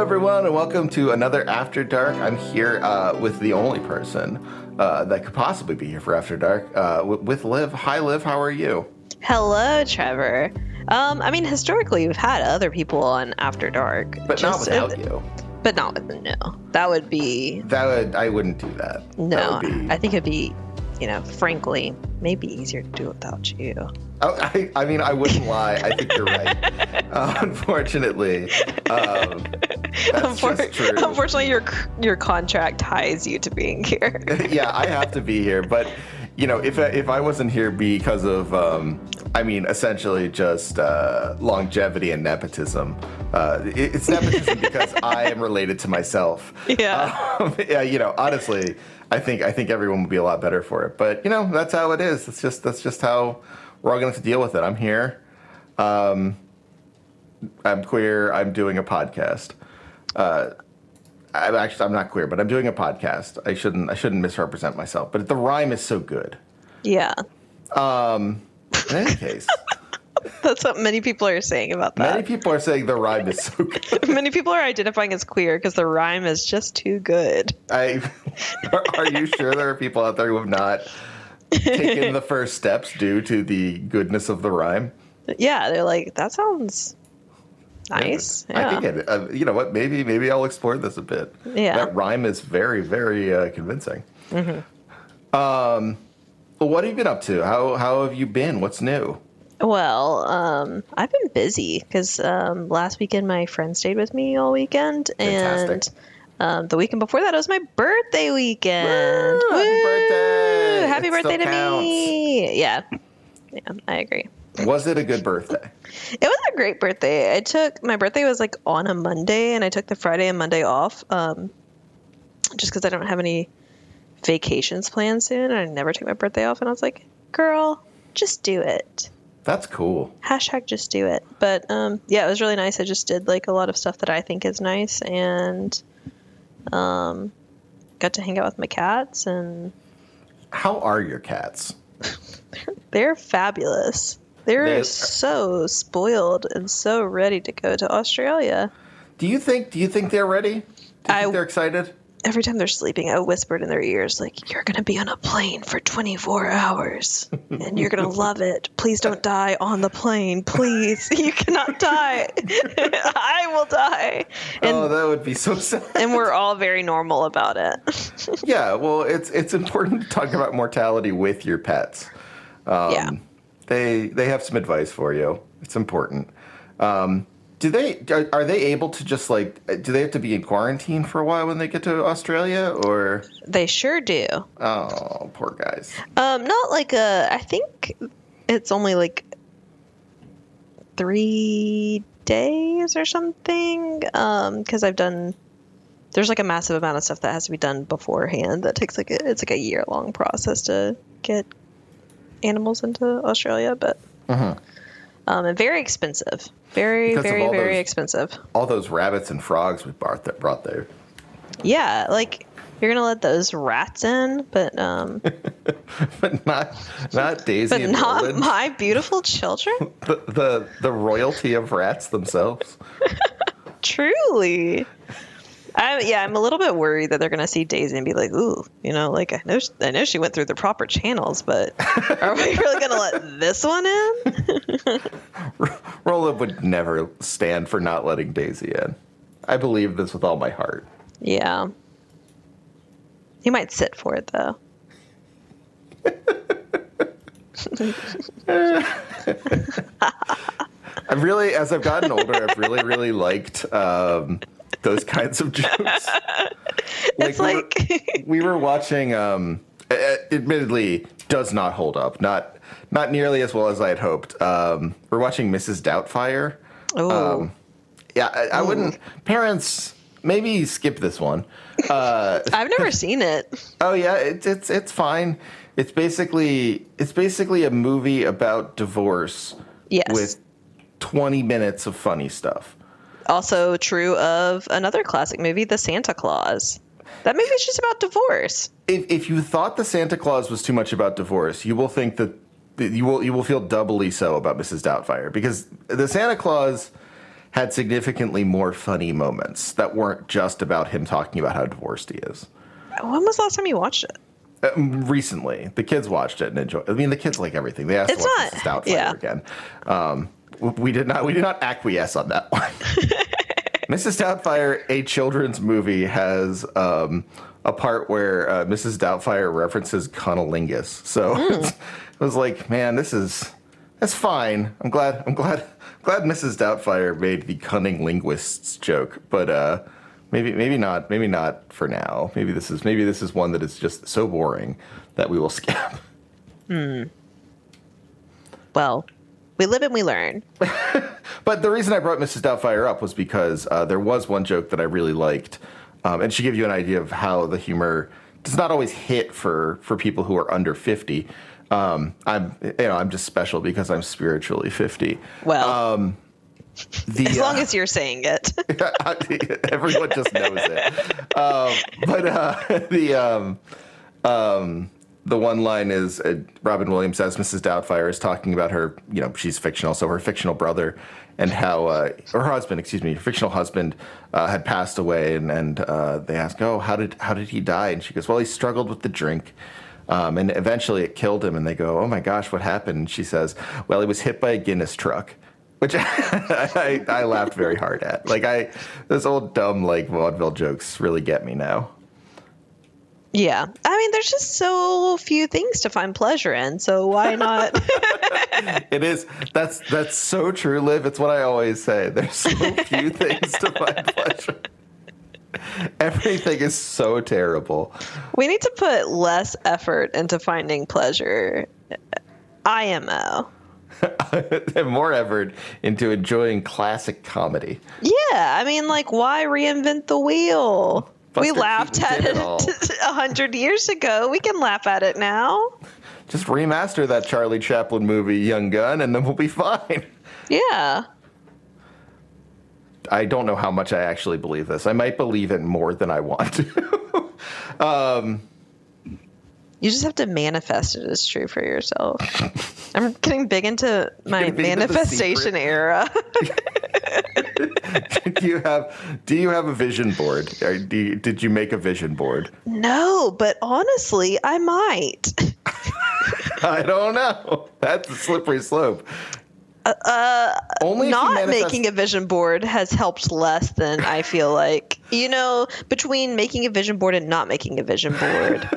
everyone, and welcome to another After Dark. I'm here uh, with the only person uh, that could possibly be here for After Dark, uh, w- with Liv. Hi, Liv. How are you? Hello, Trevor. Um, I mean, historically, we've had other people on After Dark, But not without you. But not with no. That would be That would I wouldn't do that. That no. would be. I think it'd be, you know, frankly, maybe easier to do without you. Oh, I, I mean, I wouldn't lie. I think you're right. Uh, unfortunately, um, that's Unfor- just true. Unfortunately, your your contract ties you to being here. yeah, I have to be here, but you know, if I, if I wasn't here because of, um, I mean, essentially just uh, longevity and nepotism. Uh, it- it's nepotism because I am related to myself. Yeah. Um, yeah, you know, honestly, I think I think everyone would be a lot better for it. But you know, that's how it is. It's just that's just how we're all going to have to deal with it. I'm here. Um, I'm queer. I'm doing a podcast. Uh, I'm actually I'm not queer, but I'm doing a podcast. I shouldn't I shouldn't misrepresent myself, but the rhyme is so good. yeah, In any case, that's what many people are saying about that. many people are saying the rhyme is so good. Many people are identifying as queer because the rhyme is just too good. I are, you sure there are people out there who have not taken the first steps due to the goodness of the rhyme? Yeah, they're like, that sounds nice. I Yeah. think it. Uh, you know what? Maybe maybe I'll explore this a bit. Yeah. that rhyme is very very uh, convincing. Mm-hmm. Um, what have you been up to? How how have you been? What's new? Well, um, I've been busy because um, last weekend my friend stayed with me all weekend, Fantastic. and um, the weekend before that it was my birthday weekend. Woo! Happy birthday! Happy It birthday to me! Yeah, yeah, I agree. Was it a good birthday? It was a great birthday. I took my birthday was like on a Monday, and I took the Friday and Monday off, um, just because I don't have any vacations planned soon. And I never take my birthday off, and I was like, "Girl, just do it." That's cool. hashtag just do it but um yeah it was really nice i just did like a lot of stuff that i think is nice and um got to hang out with my cats and How are your cats? they're fabulous they're They- so spoiled and so ready to go to australia Do you think? Do you think they're ready? Do you I- think they're excited? Every time they're sleeping i whispered in their ears like you're gonna be on a plane for 24 hours and you're gonna love it please don't die on the plane please you cannot die i will die and oh, that would be so sad. and we're all very normal about it. yeah. Well, it's it's important to talk about mortality with your pets. Um, yeah. They they have some advice for you. It's important. Um, do they are, are they able to just like do they have to be in quarantine for a while when they get to Australia or They sure do. oh poor guys Um, not like a. I think it's only like three days or something. Um, because I've done. There's like a massive amount of stuff that has to be done beforehand. That takes like a, it's like a year long process to get animals into Australia, but. Um, and very expensive. Very, Because very, very those- expensive. all those rabbits and frogs we brought that brought there Yeah, like you're gonna let those rats in, but um, but not not Daisy but and not Roland. my beautiful children. the, the the royalty of rats themselves. Truly. I, yeah, I'm a little bit worried that they're gonna see Daisy and be like, "Ooh, you know, like I know, she, I know she went through the proper channels, but are we really gonna let this one in?" Roland would never stand for not letting Daisy in. I believe this with all my heart. Yeah, he might sit for it though. I've really, as I've gotten older, I've really, really liked um, those kinds of jokes. it's we were- like, we were watching um admittedly does not hold up. Not not nearly as well as i had hoped. Um we're watching mrs doubtfire. Oh, um yeah i, I wouldn't parents maybe skip this one. Uh I've never seen it. oh yeah it's it's it's fine. It's basically it's basically a movie about divorce Yes. with 20 minutes of funny stuff also true of another classic movie, The Santa Claus. That movie's just about divorce. if, if you thought the Santa Claus was too much about divorce, you will think that you will you will feel doubly so about Mrs. Doubtfire because the Santa Claus had significantly more funny moments that weren't just about him talking about how divorced he is. When was the last time you watched it? Uh, recently, the kids watched it and enjoyed. I mean, the kids like everything. They asked It's to watch not- Mrs. Doubtfire yeah. again. Um, we did not. We did not acquiesce on that one. Mrs. Doubtfire, a children's movie, has um, a part where uh, Mrs. Doubtfire references cunnilingus. So it was like, man, this is that's fine. I'm glad. I'm glad. Glad Mrs. Doubtfire made the cunning linguists joke, but uh, maybe maybe not. Maybe not for now. Maybe this is maybe this is one that is just so boring that we will skip. Hmm. Well, we live and we learn. But the reason I brought Mrs. Doubtfire up was because uh, there was one joke that I really liked, um, and she gave you an idea of how the humor does not always hit for for people who are under fifty. Um, I'm you know I'm just special because I'm spiritually fifty. Well, The, as long uh, as you're saying it. everyone just knows it. Um, but uh, the um, um, the one line is uh, Robin Williams says Mrs. Doubtfire is talking about her, you know, she's fictional, so her fictional brother and how uh, her husband, excuse me, her fictional husband uh, had passed away, and and uh, they ask, oh, how did how did he die? And she goes, well, he struggled with the drink. Um, and eventually it killed him, and they go, "Oh my gosh, what happened?" And she says, "Well, he was hit by a Guinness truck," which I, I laughed very hard at. Like I, those old dumb like vaudeville jokes really get me now. Yeah. I mean, there's just so few things to find pleasure in, so why not? It is that's that's so true, Liv. It's what I always say. There's so few things to find pleasure. Everything is so terrible. we need to put less effort into finding pleasure. IMO. and more effort into enjoying classic comedy. Yeah, I mean, like, why reinvent the wheel? We laughed at it a hundred years ago. We can laugh at it now. Just remaster that Charlie Chaplin movie, Young Gun, and then we'll be fine. Yeah. I don't know how much I actually believe this. I might believe it more than I want to. Um, You just have to manifest it as true for yourself. I'm getting big into my big into manifestation era. do you have Do you have a vision board? You, did you make a vision board? no, but honestly, I might. I don't know. That's a slippery slope. Uh, Only Not manifest- making a vision board has helped less than I feel like. You know, between making a vision board and not making a vision board.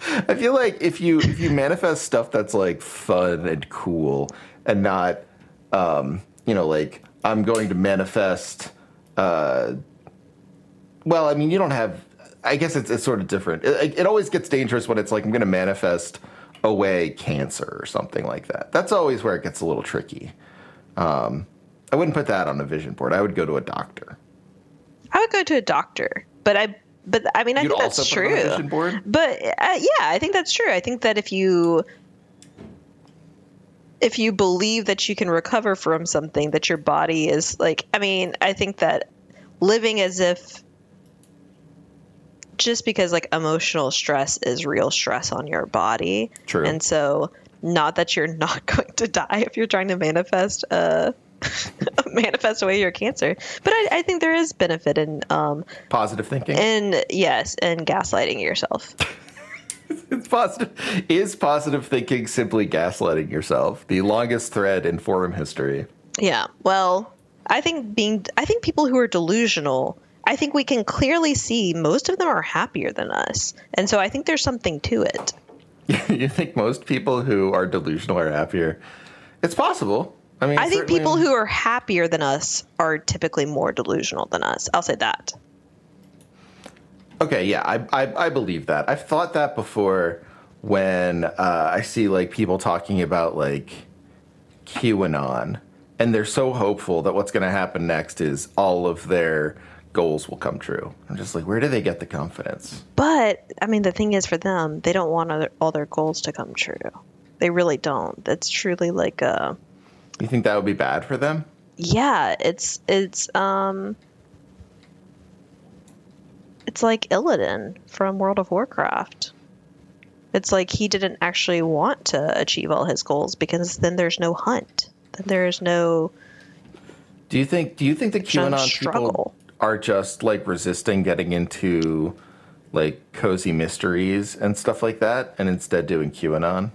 I feel like if you if you manifest stuff that's like fun and cool and not, um, you know, like I'm going to manifest. Uh, well, I mean, you don't have. I guess it's it's sort of different. It, it always gets dangerous when it's like I'm going to manifest away cancer or something like that. That's always where it gets a little tricky. Um, I wouldn't put that on a vision board. I would go to a doctor. I would go to a doctor, but I, but I mean, I You'd think that's true. on a vision board? But uh, yeah, I think that's true. I think that if you if you believe that you can recover from something, that your body is like, I mean, I think that living as if just because like emotional stress is real stress on your body. True. And so, not that you're not going to die if you're trying to manifest uh manifest away your cancer, but I, I think there is benefit in um Positive thinking. and yes, and gaslighting yourself. It's positive. Is positive thinking simply gaslighting yourself? The longest thread in forum history. Yeah. Well, I think being I think people who are delusional, I think we can clearly see most of them are happier than us. And so I think there's something to it. you think most people who are delusional are happier? It's possible. I mean, I think people who are happier than us are typically more delusional than us. I'll say that. Okay, yeah, I, I I believe that. I've thought that before when uh, I see like people talking about like QAnon, and they're so hopeful that what's going to happen next is all of their goals will come true. I'm just like, where do they get the confidence? But I mean the thing is for them, they don't want other, all their goals to come true. They really don't. That's truly like a You think that would be bad for them? yeah, it's it's um it's like Illidan from World of Warcraft. It's like he didn't actually want to achieve all his goals because then there's no hunt. Then there's no Do you think? Do you think the QAnon struggle. people are just like resisting getting into like cozy mysteries and stuff like that, and instead doing QAnon?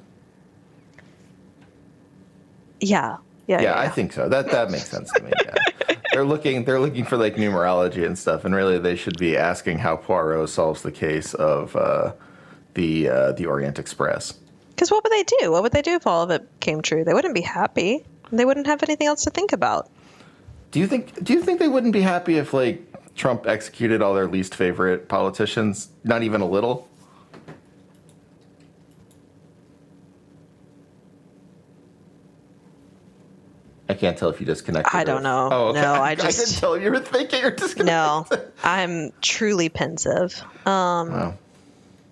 Yeah. Yeah. Yeah, I think so. That that makes sense to me. Yeah. they're looking they're looking for like numerology and stuff, and really they should be asking how Poirot solves the case of uh, the uh, the Orient Express. Because what would they do? What would they do if all of it came true? They wouldn't be happy. They wouldn't have anything else to think about. Do you think do you think they wouldn't be happy if like Trump executed all their least favorite politicians? Not even a little. I can't tell if you disconnected. I don't know. Oh, okay. No, I I just- couldn't tell you were thinking or disconnected. No, I'm truly pensive. Um, Wow.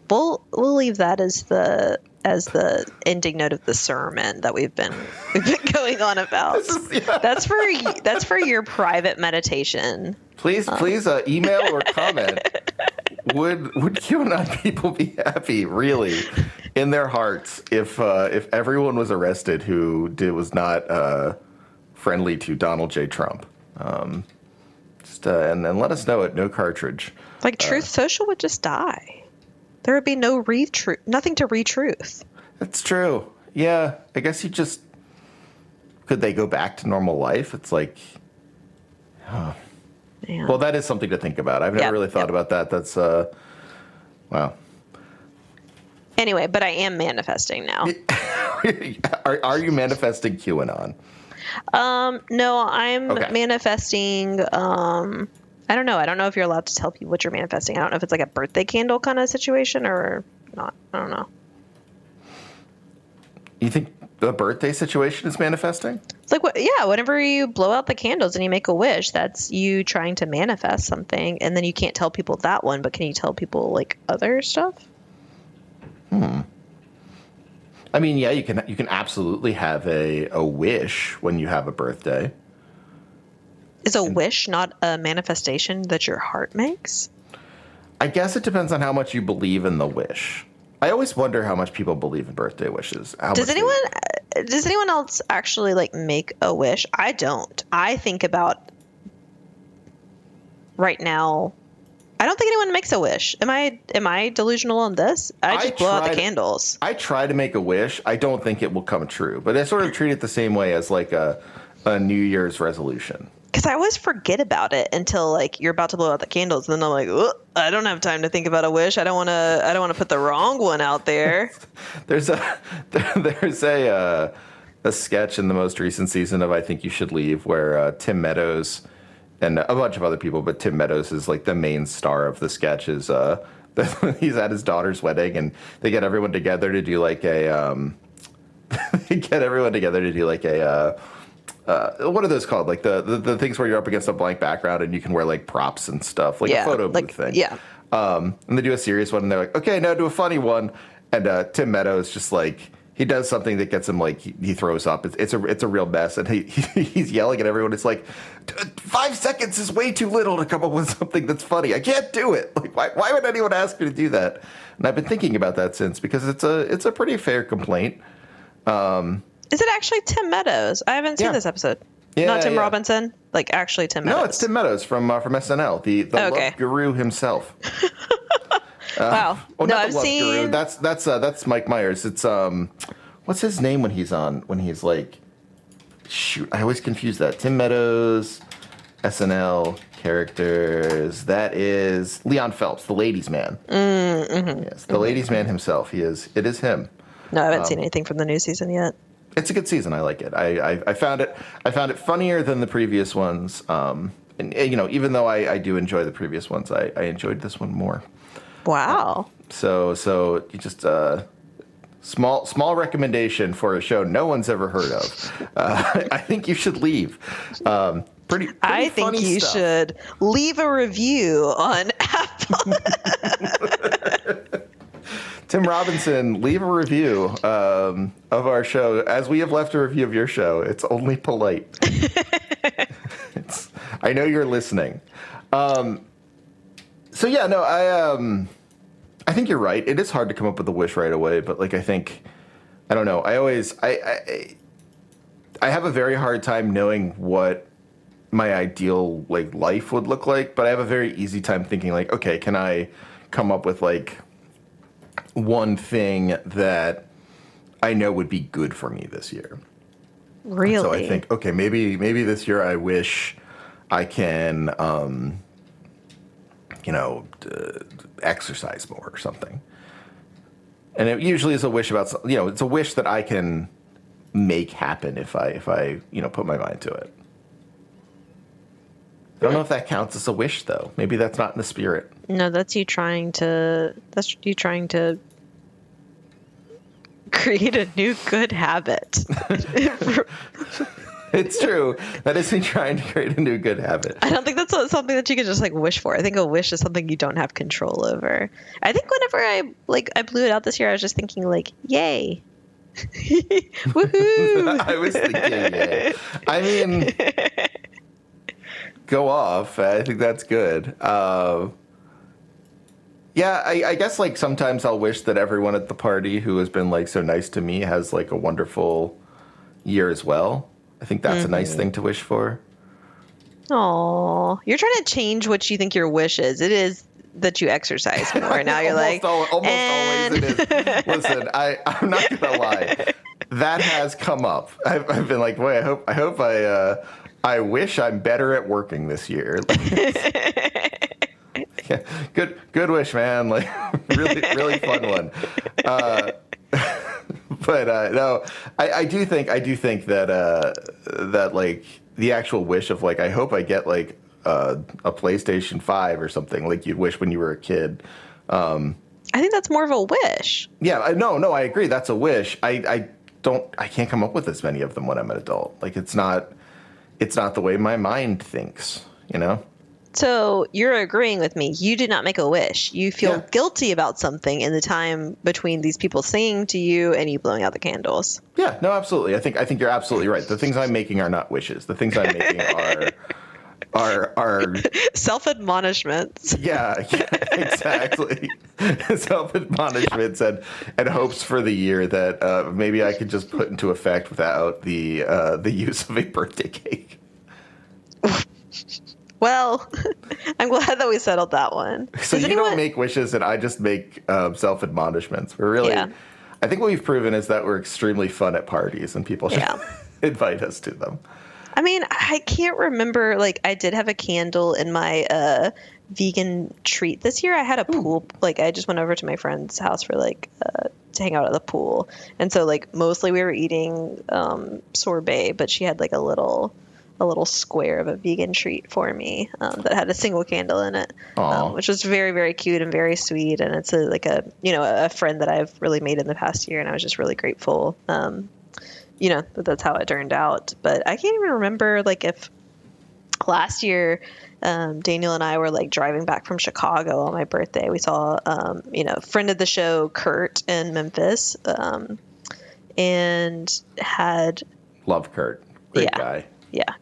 we'll we'll leave that as the as the ending note of the sermon that we've been we've been going on about. Is- yeah. That's for that's for your private meditation. Please, please, uh, email or comment. would would QAnon people be happy, really, in their hearts, if uh, if everyone was arrested who did was not uh, friendly to Donald J. Trump? Um, just uh, and then let us know at no cartridge. Like Truth Social would just die. There would be no re truth, nothing to re truth. That's true. Yeah, I guess you just could they go back to normal life? It's like Yeah. well, that is something to think about. I've never Yeah, really thought yeah. about that. That's uh, wow. anyway, but I am manifesting now. are, are you manifesting QAnon? Um, no, I'm Okay. manifesting. Um, I don't know. I don't know if you're allowed to tell people what you're manifesting. I don't know if it's like a birthday candle kind of situation or not. I don't know. You think the birthday situation is manifesting? It's like what? Yeah, whenever you blow out the candles and you make a wish, that's you trying to manifest something, and then you can't tell people that one, but can you tell people like other stuff? I mean, yeah, you can you can absolutely have a, a wish when you have a birthday. Is a wish not a manifestation that your heart makes? I guess it depends on how much you believe in the wish. I always wonder how much people believe in birthday wishes. How Does much they- anyone uh, does anyone else actually like make a wish? I don't. I think about right now. I don't think anyone makes a wish. Am I am I delusional on this? I I just blow out the tried- candles. I try to make a wish. I don't think it will come true, but I sort of treat it the same way as like a a New Year's resolution. Because I always forget about it until like you're about to blow out the candles, and then I'm like, I don't have time to think about a wish. I don't want to. I don't want to put the wrong one out there. There's a there's a uh, a sketch in the most recent season of I Think You Should Leave where uh, Tim Meadows and a bunch of other people, but Tim Meadows is like the main star of the sketch. Is uh, he's at his daughter's wedding and they get everyone together to do like a um, they get everyone together to do like a. Uh, uh, what are those called? Like the, the the things where you're up against a blank background and you can wear like props and stuff, like yeah, a photo booth like thing. yeah. Um, and they do a serious one, and they're like, okay, now do a funny one. And uh, Tim Meadows just like he does something that gets him like he, he throws up. It's, it's a it's a real mess, and he, he he's yelling at everyone. It's like five seconds is way too little to come up with something that's funny. I can't do it. Like why why would anyone ask me to do that? And I've been thinking about that since because it's a it's a pretty fair complaint. Um, Is it actually Tim Meadows? I haven't seen Yeah. this episode. Yeah, Not Tim yeah. Robinson. Like actually Tim Meadows. No, it's Tim Meadows from uh, from SNL, the the Okay. love guru himself. Wow. Oh, no, I've seen. guru. That's that's uh, that's Mike Myers. It's um, what's his name when he's on when he's like, shoot, I always confuse that. Tim Meadows, SNL characters. That is Leon Phelps, the ladies' man. Mm-hmm. Yes, the ladies' man himself. He is. It is him. no, I haven't um, seen anything from the new season yet. It's a good season. I like it. I, I, I found it. I found it funnier than the previous ones. Um, and uh, you know, even though I, I do enjoy the previous ones, I, I enjoyed this one more. Wow. So so you just uh, small small recommendation for a show no one's ever heard of. Uh, I think you should leave. Um, pretty, pretty I think you stuff. should leave a review on Apple. Tim Robinson, leave a review um, of our show. As we have left a review of your show, it's only polite. it's, I know you're listening. Um, so yeah, no, I um, I think you're right. It is hard to come up with a wish right away, but like I think, I don't know. I always I I, I have a very hard time knowing what my ideal like life would look like, but I have a very easy time thinking like, okay, can I come up with like one thing that I know would be good for me this year? Really? So I think, okay, maybe maybe this year I wish I can, um, you know, uh, exercise more or something. And it usually is a wish about, you know, it's a wish that I can make happen if I if I you know put my mind to it. I don't know if that counts as a wish though. Maybe that's not in the spirit. No, that's you trying to. That's you trying to create a new good habit. It's true. that is me trying to create a new good habit. I don't think that's something that you can just like wish for. I think a wish is something you don't have control over. I think whenever I like I blew it out this year, I was just thinking like, yay. Woohoo! I was thinking, yeah. I mean, go off. I think that's good. Uh, yeah, I, I guess like sometimes I'll wish that everyone at the party who has been like so nice to me has like a wonderful year as well. I think that's a nice thing to wish for. Oh, you're trying to change what you think your wish is. It is that you exercise more. Now you're almost like, al- almost and- always it is. Listen, I I'm not gonna lie, that has come up. I've, I've been like, wait, I hope I hope I uh, I wish I'm better at working this year. Yeah, good good wish, man. Like really really fun one. Uh, but uh, no, I, I do think I do think that uh, that like the actual wish of like I hope I get like uh, a PlayStation Five or something like you'd wish when you were a kid. I think that's more of a wish. Yeah, no, no, I agree. That's a wish. I, I don't, I can't come up with as many of them when I'm an adult. Like it's not, it's not the way my mind thinks. You know? So you're agreeing with me. You did not make a wish. You feel Yeah. guilty about something in the time between these people singing to you and you blowing out the candles. Yeah, no, absolutely. I think, I think you're absolutely right. The things I'm making are not wishes. The things I'm making are, are, are. Self admonishments. Yeah, yeah, exactly. Self admonishments and and hopes for the year that uh, maybe I could just put into effect without the uh, the use of a birthday cake. Well, I'm glad that we settled that one. So Does you anyone- don't make wishes, and I just make um, self admonishments. We're really, Yeah. I think what we've proven is that we're extremely fun at parties, and people should Yeah. invite us to them. I mean, I can't remember. Like, I did have a candle in my uh, vegan treat this year. I had a pool. Like, I just went over to my friend's house for like uh, to hang out at the pool, and so like mostly we were eating um, sorbet, but she had like a little a little square of a vegan treat for me um, that had a single candle in it, um, which was very very cute and very sweet. And it's a, like a you know a friend that I've really made in the past year, and I was just really grateful. Um, you know that that's how it turned out. But I can't even remember like if last year um, Daniel and I were like driving back from Chicago on my birthday. We saw um, you know friend of the show Kurt in Memphis, um, and had Love Kurt, great Yeah. guy. yeah,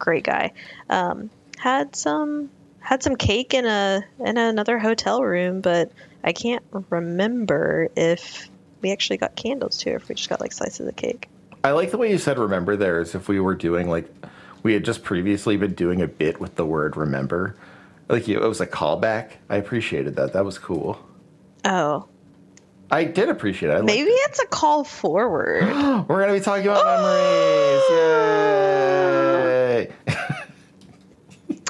great guy. Um, had some had some cake in a in another hotel room, but I can't remember if we actually got candles too, or if we just got like slices of cake. I like the way you said remember there is if we were doing like we had just previously been doing a bit with the word remember. Like you, it was a callback. I appreciated that. That was cool. Oh, I did appreciate it. I maybe it's a call forward. we're gonna be talking about memories.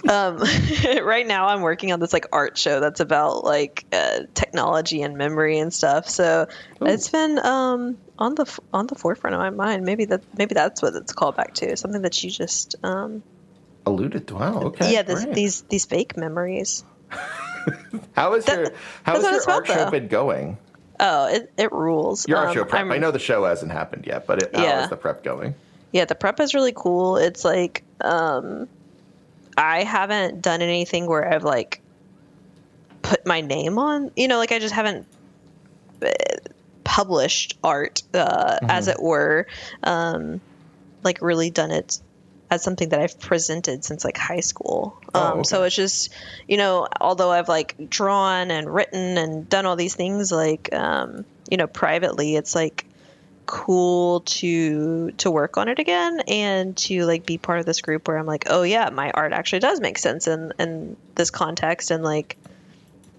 Um, right now I'm working on this like art show that's about like uh, technology and memory and stuff. So it's been um, on the f- on the forefront of my mind. Maybe that maybe that's what it's called back to. Something that you just um, Alluded to. Wow. Okay. yeah this, these these fake memories. How is That- your how that's your art about, show though. been going? Oh, it, it rules. Your art Um, show prep. I'm- I know the show hasn't happened yet, but it, how Yeah. is the prep going? Yeah, the prep is really cool. It's like um I haven't done anything where I've like put my name on, you know, like I just haven't uh, published art uh as it were. Um like really done it as something that I've presented since like high school. Oh, Um okay. so it's just, you know, although I've like drawn and written and done all these things like um you know, privately, it's like cool to to work on it again and to like be part of this group where I'm like, oh yeah, my art actually does make sense in in this context and like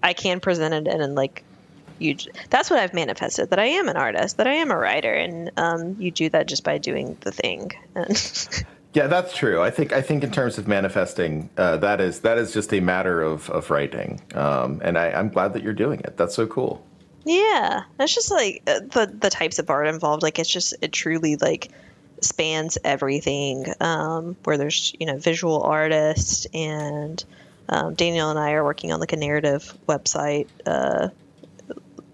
I can present it and, and like you that's what I've manifested that I am an artist, that I am a writer and um, you do that just by doing the thing. And Yeah, that's true. I think I think in terms of manifesting, uh, that is that is just a matter of of writing, um, and I, I'm glad that you're doing it. That's so cool. Yeah, it's just like uh, the the types of art involved. Like it's just it truly like spans everything. Um, where there's you know visual artists and um, Daniel and I are working on like a narrative website uh,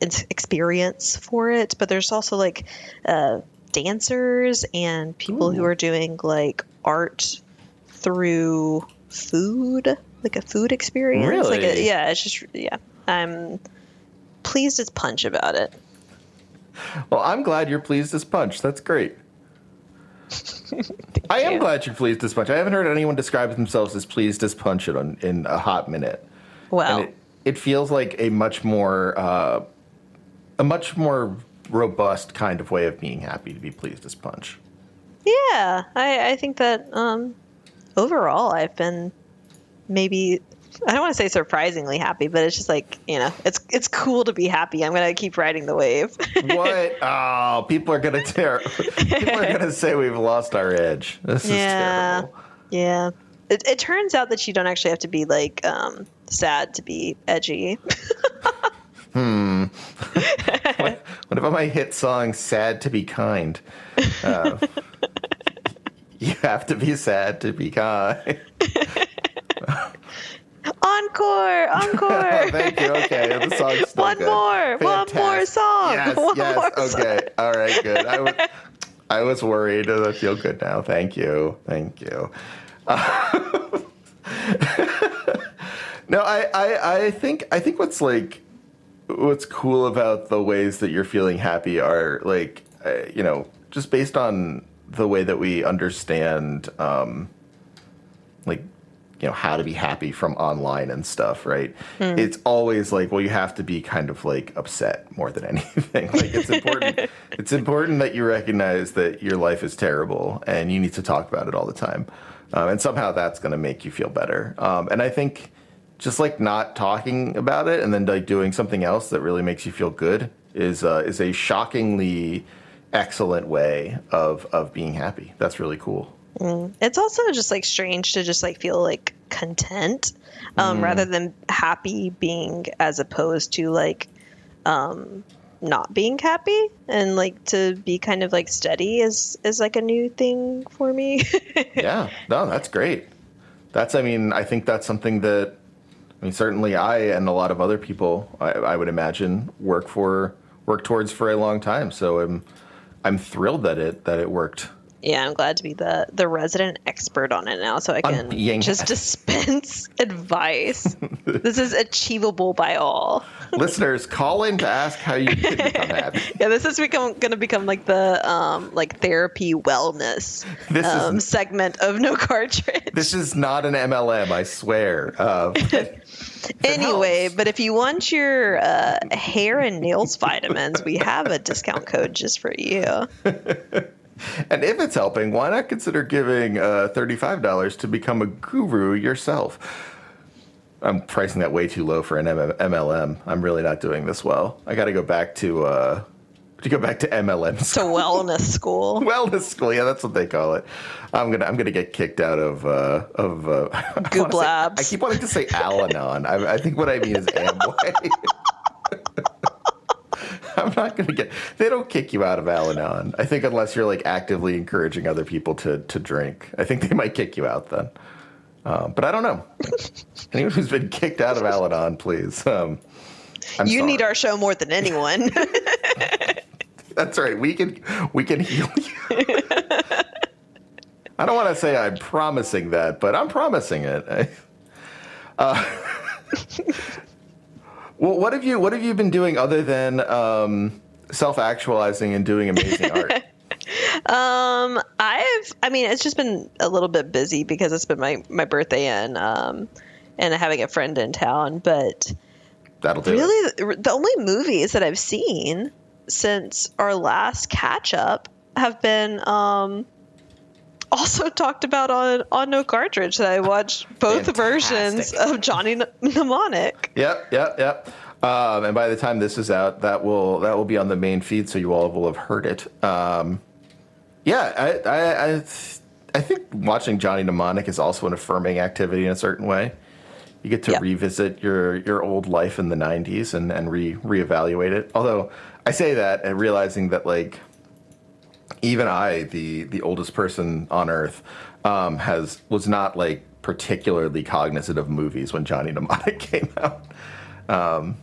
experience for it. But there's also like uh, dancers and people Ooh. who are doing like art through food, like a food experience. Really? Like a, yeah, it's just yeah. I'm pleased as punch about it. Well, I'm glad you're pleased as punch. That's great. I am you. glad you're pleased as punch. I haven't heard anyone describe themselves as pleased as punch in, in a hot minute. Well, it, it, feels like a much more uh, a much more robust kind of way of being happy to be pleased as punch. Yeah, I, I think that um, overall I've been maybe I don't want to say surprisingly happy, but it's just like you know, it's it's cool to be happy. I'm gonna keep riding the wave. what? Oh, people are gonna tear. People are gonna say we've lost our edge. This is yeah, terrible. Yeah. It, it turns out that you don't actually have to be like um, sad to be edgy. hmm. what, what, about my hit song "Sad to Be Kind"? Uh, you have to be sad to be kind. Encore, encore. Thank you. Okay, the song's still one good. more, Fantastic. one more song. Yes, one yes. Okay, song. all right, good. I was, I was worried. I feel good now. Thank you. Thank you. Uh, no, I, I, I think, I think what's like, what's cool about the ways that you're feeling happy are like, uh, you know, just based on the way that we understand, um, like you know how to be happy from online and stuff right? Mm. it's always like well you have to be kind of like upset more than anything. Like it's important it's important that you recognize that your life is terrible and you need to talk about it all the time. Um, and somehow that's going to make you feel better. Um, and i think just like not talking about it and then like doing something else that really makes you feel good is uh, is a shockingly excellent way of of being happy. That's really cool Mm. It's also just like strange to just like feel like content um, mm. rather than happy being as opposed to like um, not being happy and like to be kind of like steady is is like a new thing for me. yeah, no, that's great. That's I mean I think that's something that I mean certainly I and a lot of other people I, I would imagine work for work towards for a long time. So I'm I'm thrilled that it that it worked yeah, I'm glad to be the the resident expert on it now, so I can just dispense advice. this is achievable by all. Listeners, call in to ask how you can become happy. yeah, this is become going to become like the um, like therapy wellness this um, is, segment of No Cartridge. This is not an MLM, I swear. Uh, anyway, helps. but if you want your uh, hair and nails vitamins, we have a discount code just for you. And if it's helping, why not consider giving uh, $35 to become a guru yourself? I'm pricing that way too low for an MLM. I'm really not doing this well. I got to go back to uh, to go back to MLM. School. To wellness school. wellness school. Yeah, that's what they call it. I'm gonna I'm gonna get kicked out of uh, of uh, Goop Labs. Say, I keep wanting to say Al-Anon. I, I think what I mean is Amway. I'm not going to get. They don't kick you out of Al-Anon. I think unless you're like actively encouraging other people to to drink. I think they might kick you out then. Um, but I don't know. Anyone who's been kicked out of Al-Anon, please. Um, you sorry. need our show more than anyone. That's right. We can we can heal you. I don't want to say I'm promising that, but I'm promising it. Uh, well, what have you what have you been doing other than um, self actualizing and doing amazing art? um, I've I mean it's just been a little bit busy because it's been my my birthday and um and having a friend in town, but that'll do. Really, it. the only movies that I've seen since our last catch up have been um, also talked about on on No Cartridge. That I watched both versions of Johnny Mn- Mnemonic. Yep, yep, yep. Um, and by the time this is out, that will that will be on the main feed, so you all will have heard it. Um, yeah, I, I, I, I think watching Johnny Mnemonic is also an affirming activity in a certain way. You get to Yeah. revisit your your old life in the '90s and and re reevaluate it. Although I say that and realizing that like even I, the the oldest person on Earth, um, has was not like particularly cognizant of movies when Johnny Mnemonic came out. Um,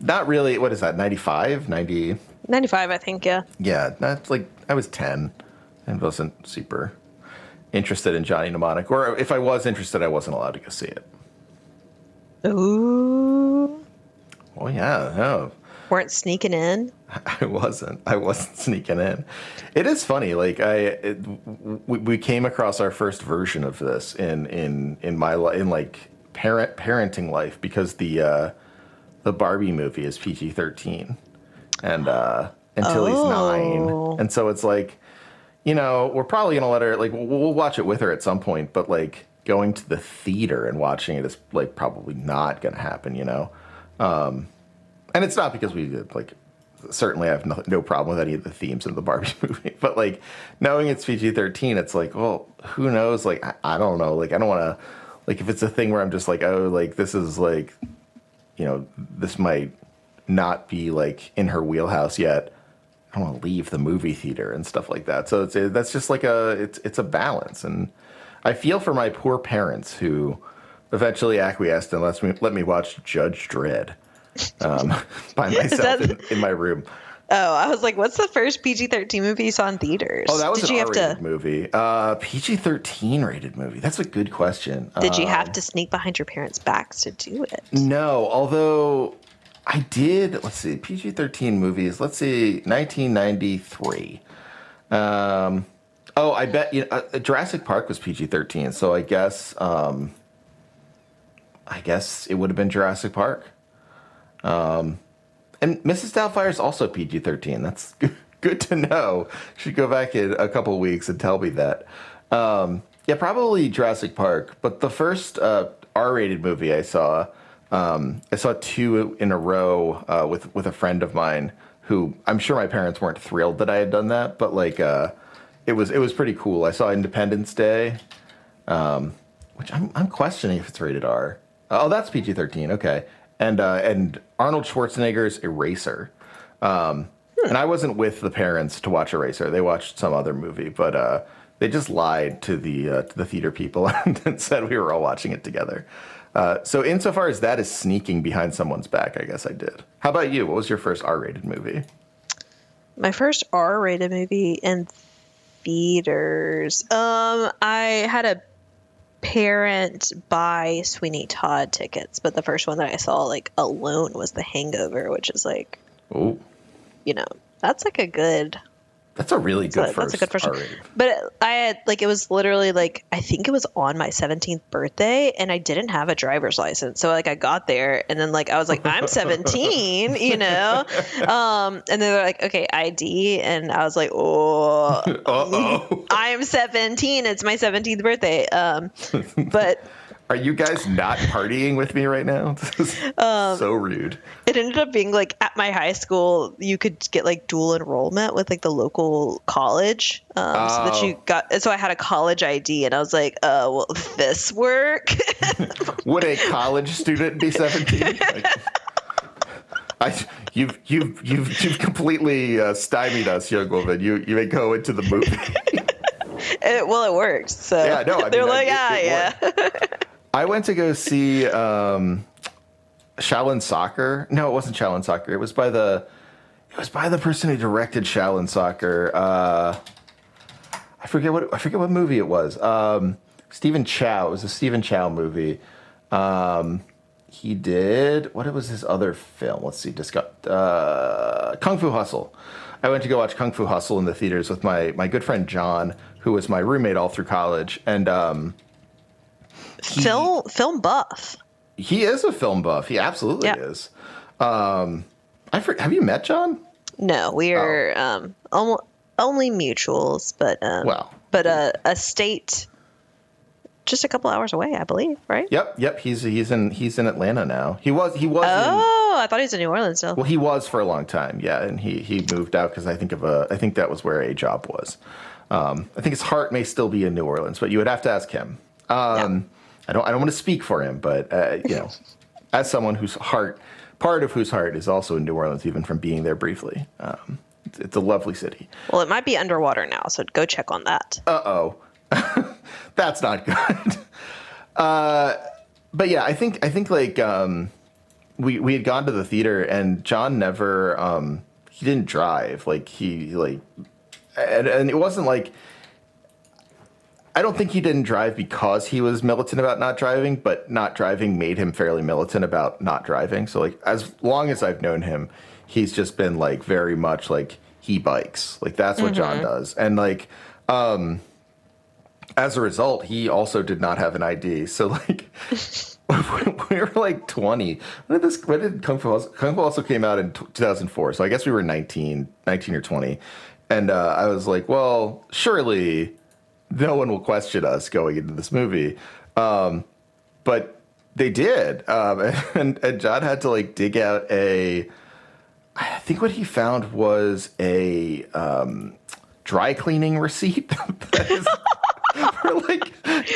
not really. What is that? 95, 90? 95, I think, yeah. Yeah, that's like I was ten and wasn't super interested in Johnny Mnemonic. Or if I was interested, I wasn't allowed to go see it. Ooh. Oh yeah, no. Weren't sneaking in. I wasn't. I wasn't sneaking in. It is funny. Like I, it, we, we came across our first version of this in in in my li- in like parent parenting life because the uh, the Barbie movie is PG thirteen, and uh, until Oh. he's nine, and so it's like, you know, we're probably gonna let her like we'll, we'll watch it with her at some point, but like going to the theater and watching it is like probably not gonna happen. You know. Um, and it's not because we did like certainly I have no, no problem with any of the themes in the Barbie movie, but like knowing it's PG thirteen, it's like, well, who knows? Like, I, I don't know. Like, I don't want to. Like, if it's a thing where I'm just like, oh, like this is like, you know, this might not be like in her wheelhouse yet. I don't want to leave the movie theater and stuff like that. So it's that's just like a it's it's a balance, and I feel for my poor parents who eventually acquiesced and let me let me watch Judge Dredd um, by myself in, in my room. Oh, I was like, what's the first PG 13 movie you saw in theaters? Oh, that was Did an you have R-rated to movie. Uh, PG-13 rated movie. That's a good question. Did you Um, have to sneak behind your parents' backs to do it? No, although I did. Let's see, PG-13 movies. Let's see, 1993. Um, oh, I bet you know, uh, Jurassic Park was PG-13, so I guess um, I guess it would have been Jurassic Park. Um, and Mrs. Doubtfire is also PG-13. That's good to know. Should go back in a couple weeks and tell me that. Um, yeah, probably Jurassic Park. But the first uh, R-rated movie I saw, um, I saw two in a row uh, with with a friend of mine who I'm sure my parents weren't thrilled that I had done that, but like uh, it was it was pretty cool. I saw Independence Day, um, which I'm I'm questioning if it's rated R. Oh, that's PG-13. Okay, and uh, and Arnold Schwarzenegger's Eraser. Um, And I wasn't with the parents to watch Eraser. They watched some other movie, but uh, they just lied to the uh, to the theater people and said we were all watching it together. Uh, so insofar as that is sneaking behind someone's back, I guess I did. How about you? What was your first R-rated movie? My first R rated movie in theaters. Um, I had a parent buy Sweeney Todd tickets, but the first one that I saw like alone was The Hangover, which is like, you know, that's like a good that's a really good So first. that's a good first one. But I had like it was literally like I think it was on my 17th birthday and I didn't have a driver's license. So like I got there and then like I was like I'm 17, you know. Um and then they're like okay, ID and I was like oh Uh-oh. I'm 17. It's my 17th birthday. Um but Are you guys not partying with me right now? Um, so rude. it ended up being like at my high school you could get like dual enrollment with like the local college um, so that Oh. you got so i had a college id and i was like uh will this work Would a college student be 17? Like, I, you've, you've, you've, you've completely uh, stymied us, young woman. You, you may go into the movie. it, well it worked so Yeah, no, I they're mean, like I- it- it yeah I went to go see um, Shaolin Soccer. No, it wasn't Shaolin Soccer. It was by the, it was by the person who directed Shaolin Soccer. Uh, I forget what I forget what movie it was. Um, Stephen Chow. It was a Stephen Chow movie. Um, he did what it was his other film? Let's see. Discuss, uh, Kung Fu Hustle. I went to go watch Kung Fu Hustle in the theaters with my my good friend John, who was my roommate all through college, and um, film film buff he is a film buff. He absolutely Yeah. is. Um, I for, have you met John? No, we are um, almo- only mutuals, but um, Well. but a a state just a couple hours away, I believe, right? Yep, yep. He's he's in he's in Atlanta now. He was he was in, Oh, I thought he was in New Orleans still. well he was for a long time. Yeah, and he he moved out because I think of a I think that was where a job was. Um, I think his heart may still be in New Orleans, but you would have to ask him. Um, I don't I don't want to speak for him, but uh, you know, as someone whose heart part of whose heart is also in New Orleans, even from being there briefly. Um, it's, it's a lovely city. Well, it might be underwater now, so go check on that. uh oh, that's not good. Uh, but yeah, I think I think like um, we we had gone to the theater and John never um, he didn't drive like he like and, and it wasn't like I don't think he didn't drive because he was militant about not driving, but not driving made him fairly militant about not driving. So like as long as I've known him, he's just been like very much like he bikes. Like that's what John does. And like um as a result, he also did not have an ID. So like we were like 20. When did this when did Kung Fu Hustle, Kung Fu Hustle came out in 2004. So I guess we were 19, 19 or 20. And uh, I was like, well, surely no one will question us going into this movie. Um, but they did. Um, and, and John had to like dig out a, I think what he found was a um, dry cleaning receipt. for like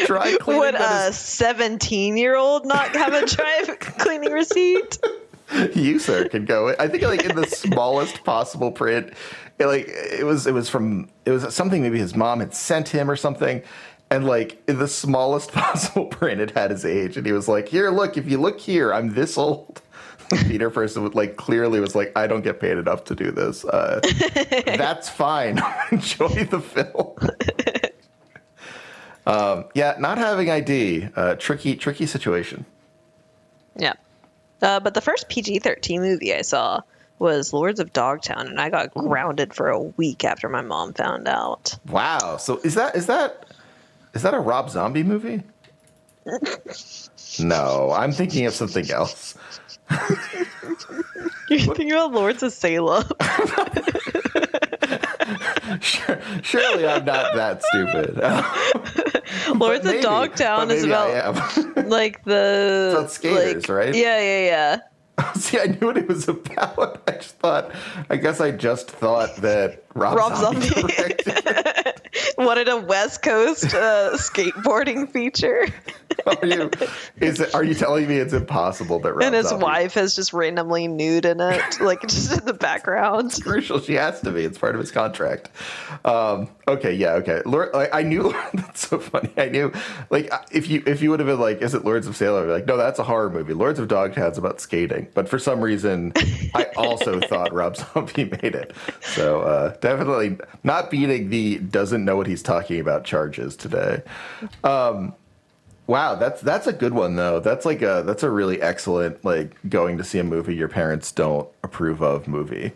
dry cleaning. Would a 17 year old not have a dry cleaning receipt? you sir can go i think like in the smallest possible print it, like it was it was from it was something maybe his mom had sent him or something. And like in the smallest possible print it had his age. And he was like here look if you look here i'm this old. Theater person would like clearly was like i don't get paid enough to do this. Uh, that's fine. Enjoy the film. Um, yeah not having id uh, tricky tricky situation. Yeah. Uh, but the first PG 13 movie I saw was Lords of Dogtown, and I got grounded for a week after my mom found out. Wow. So is that is that is that a Rob Zombie movie? no, I'm thinking of something else. You're thinking about Lords of Salem. Sure, surely I'm not that stupid. Lords of Dogtown is about like the about skaters, like- right? Yeah, yeah, yeah. See, I knew what it was about. I just thought. I guess I just thought that Rob, Rob Zombie, Zombie. Wanted a West Coast uh, skateboarding feature, Are you? Is it? Are you telling me it's impossible that Rob and his Zombie- wife is just randomly nude in it, like just in the background. crucial. She has to be. It's part of his contract. Um, okay, yeah, okay. Lord, like, I knew that's so funny. I knew, like, if you if you would have been like, is it Lords of Salem? I'd be like, no, that's a horror movie. Lords of Dogtown's about skating. But for some reason, I also thought Rob Zombie made it. So uh, definitely not beating the doesn't know what he's talking about charges today. Um, Wow, that's that's a good one though. That's like a that's a really excellent like going to see a movie your parents don't approve of movie.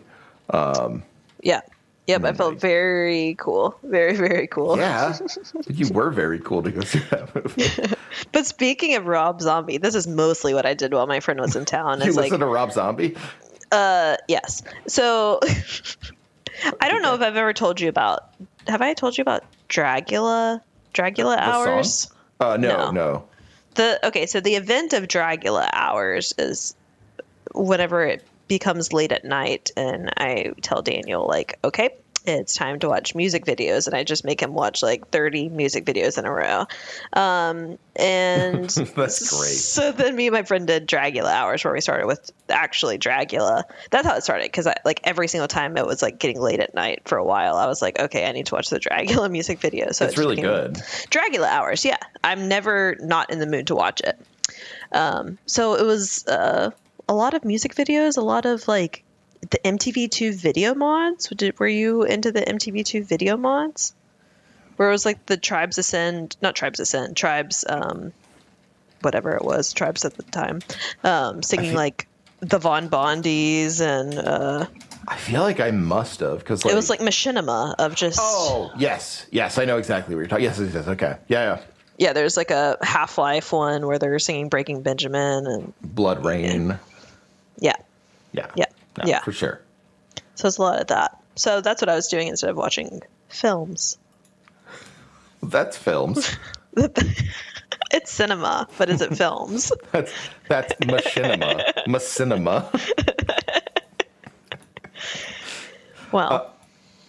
Yeah. Yep, I felt very cool. Very, very cool. Yeah, you were very cool to go see that movie. But speaking of Rob Zombie, this is mostly what I did while my friend was in town. You It's like, listen to Rob Zombie? uh, yes. So I don't know if I've ever told you about. Have I told you about Dragula? Dragula The hours. Uh, no, No. no. The okay, so the event of Dragula hours is whenever it becomes late at night, and I tell Daniel like, okay, it's time to watch music videos, and I just make him watch like thirty music videos in a row. Um, and That's great. So then me and my friend did Dragula hours, where we started with actually Dragula. That's how it started because I like every single time it was like getting late at night for a while. I was like, okay, I need to watch the Dragula music video. So It's it really good. Dragula hours, yeah. I'm never not in the mood to watch it. Um, so it was uh, a lot of music videos, a lot of like the MTV2 video mods. Did, were you into the MTV2 video mods? Where it was like the Tribes Ascend, not Tribes Ascend, Tribes, um, whatever it was, Tribes at the time, um, singing think- like the Von Bondies and uh, I feel like I must have because like, it was like machinima of just oh yes, yes, I know exactly what you're talking. Yes, yes, yes. Okay, yeah, yeah. yeah. There's like a Half Life one where they're singing Breaking Benjamin and Blood Rain. yeah. Yeah, Yeah, No, yeah. for sure. So it's a lot of that. So that's what I was doing instead of watching films. That's films. It's cinema, but is it films? That's that's machinima. Machinima. Well,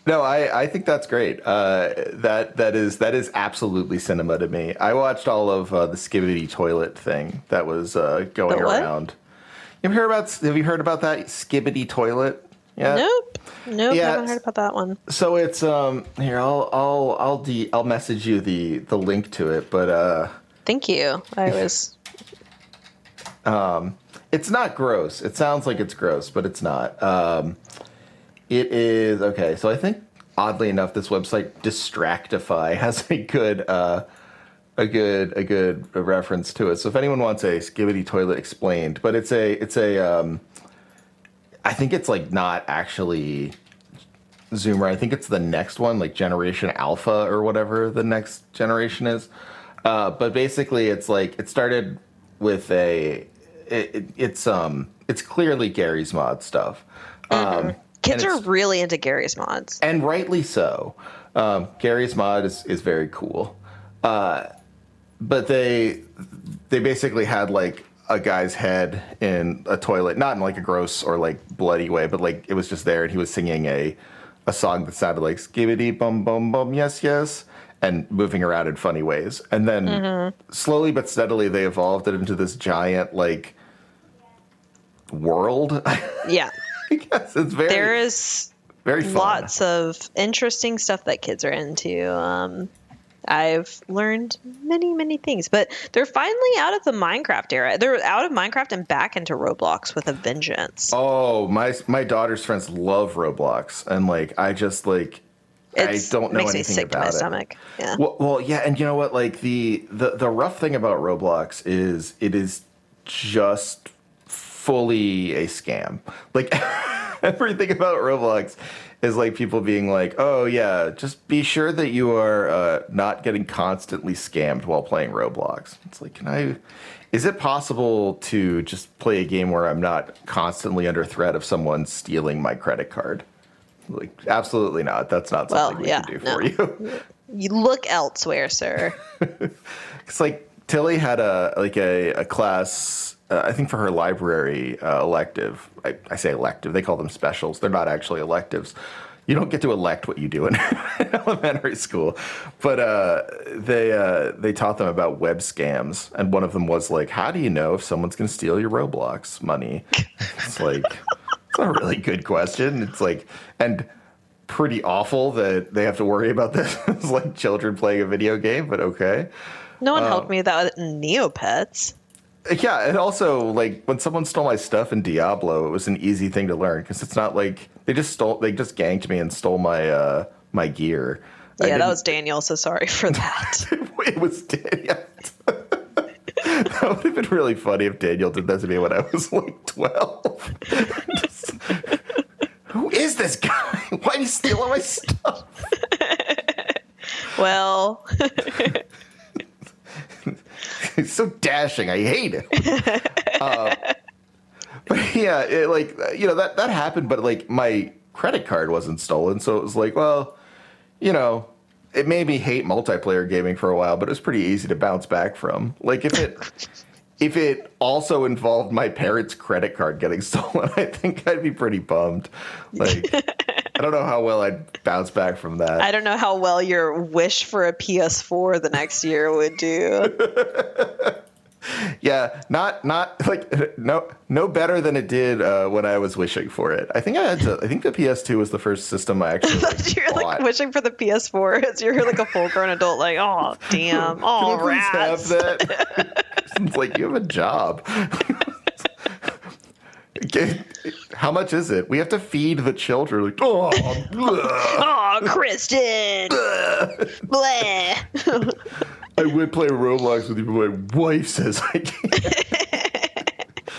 No, I, I think that's great. Uh, that that is that is absolutely cinema to me. I watched all of uh, the Skibidi toilet thing that was uh, going The around. You heard about? Have you heard about that Skibidi toilet? Yeah. nope, nope, Yeah, haven't heard about that one. So it's um here I'll I'll I'll de- I'll message you the the link to it, but uh Thank you. I was it's not gross. It sounds like it's gross, but it's not. Um it is okay. So I think oddly enough this website Distractify has a good uh a good a good reference to it. So if anyone wants a Skibidi toilet explained, but it's a it's a um I think it's like not actually Zoomer. I think it's the next one, like Generation Alpha or whatever the next generation is. Uh, but basically, it's like it started with a. It, it, it's um it's clearly Garry's Mod stuff. Um, kids are really into Garry's Mods. and rightly so. Um, Garry's Mod is, is very cool, uh, but they they basically had like a guy's head in a toilet, not in like a gross or like bloody way, but like it was just there, and he was singing a a song that sounded like skibbity bum bum bum yes yes, and moving around in funny ways, and then slowly but steadily they evolved it into this giant like world. Yeah, I guess it's very there is very fun. lots of interesting stuff that kids are into. Um, I've learned many, many things, but they're finally out of the Minecraft era. They're out of Minecraft and back into Roblox with a vengeance. Oh, my my daughter's friends love Roblox, and like I just like It's- I don't know makes me anything sick to my about it. stomach. Yeah. Well, well, yeah, and you know what? Like the the the rough thing about Roblox is it is just fully a scam. Like everything about Roblox is like people being like, "Oh yeah, just be sure that you are uh, not getting constantly scammed while playing Roblox." It's like, can I? Is it possible to just play a game where I'm not constantly under threat of someone stealing my credit card? Like, absolutely not. That's not Well, something we yeah, can do no. for you. You look elsewhere, sir. It's like Tilly had a like a, a class. Uh, I think for her library uh, elective. I, I say elective. They call them specials. They're not actually electives. You don't get to elect what you do in elementary school, but uh, they uh, they taught them about web scams, and one of them was like, "How do you know if someone's going to steal your Roblox money?" It's like it's a really good question. It's like and pretty awful that they have to worry about this. it's like children playing a video game, but okay. No one Oh. helped me with that with Neopets. Yeah, and also like when someone stole my stuff in Diablo, it was an easy thing to learn because it's not like they just stole, they just ganked me and stole my uh my gear. Yeah, that was Daniel, so sorry for that. it was Daniel. that would have been really funny if Daniel did that to me when I was like twelve. Just, Who is this guy? Why are you stealing my stuff? well, He's so dashing. I hate him. uh, but yeah, it, like you know that that happened, but like my credit card wasn't stolen, so it was like, well, you know, it made me hate multiplayer gaming for a while, but it was pretty easy to bounce back from. Like if it if it also involved my parents' credit card getting stolen, I think I'd be pretty bummed. Like I don't know how well I'd bounce back from that. I don't know how well your wish for a PS4 the next year would do. Yeah, not not like no no better than it did uh, when I was wishing for it. I think I had to. I think the PS2 was the first system I actually like, you're like wishing for the PS4 as you're like a full grown adult, like, oh, damn. Oh, rats. have that? it's like you have a job. How much is it? We have to feed the children. Like, oh. Oh, Kristen. Bleh. I would play Roblox with you, but my wife says I can't.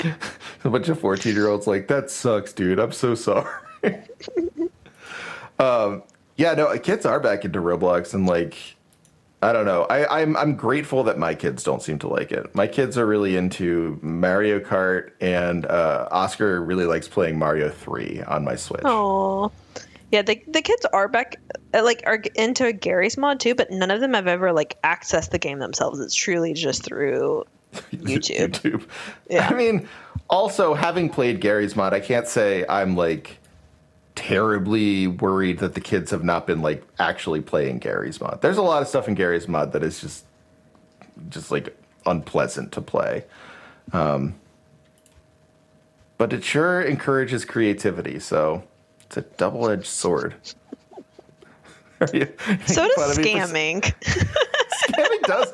a bunch of 14 year olds like, that sucks, dude. I'm so sorry. um, yeah, no, kids are back into Roblox and like, I don't know. I, I'm I'm grateful that my kids don't seem to like it. My kids are really into Mario Kart, and uh, Oscar really likes playing Mario Three on my Switch. Oh, yeah. The the kids are back, uh, like are into Garry's Mod too, but none of them have ever like accessed the game themselves. It's truly just through YouTube. YouTube. Yeah. I mean, also having played Garry's Mod, I can't say I'm like terribly worried that the kids have not been like actually playing Garry's Mod. There's a lot of stuff in Garry's Mod that is just just like unpleasant to play. Um, but it sure encourages creativity, so it's a double-edged sword. You- So does fun of me for scamming. scamming does.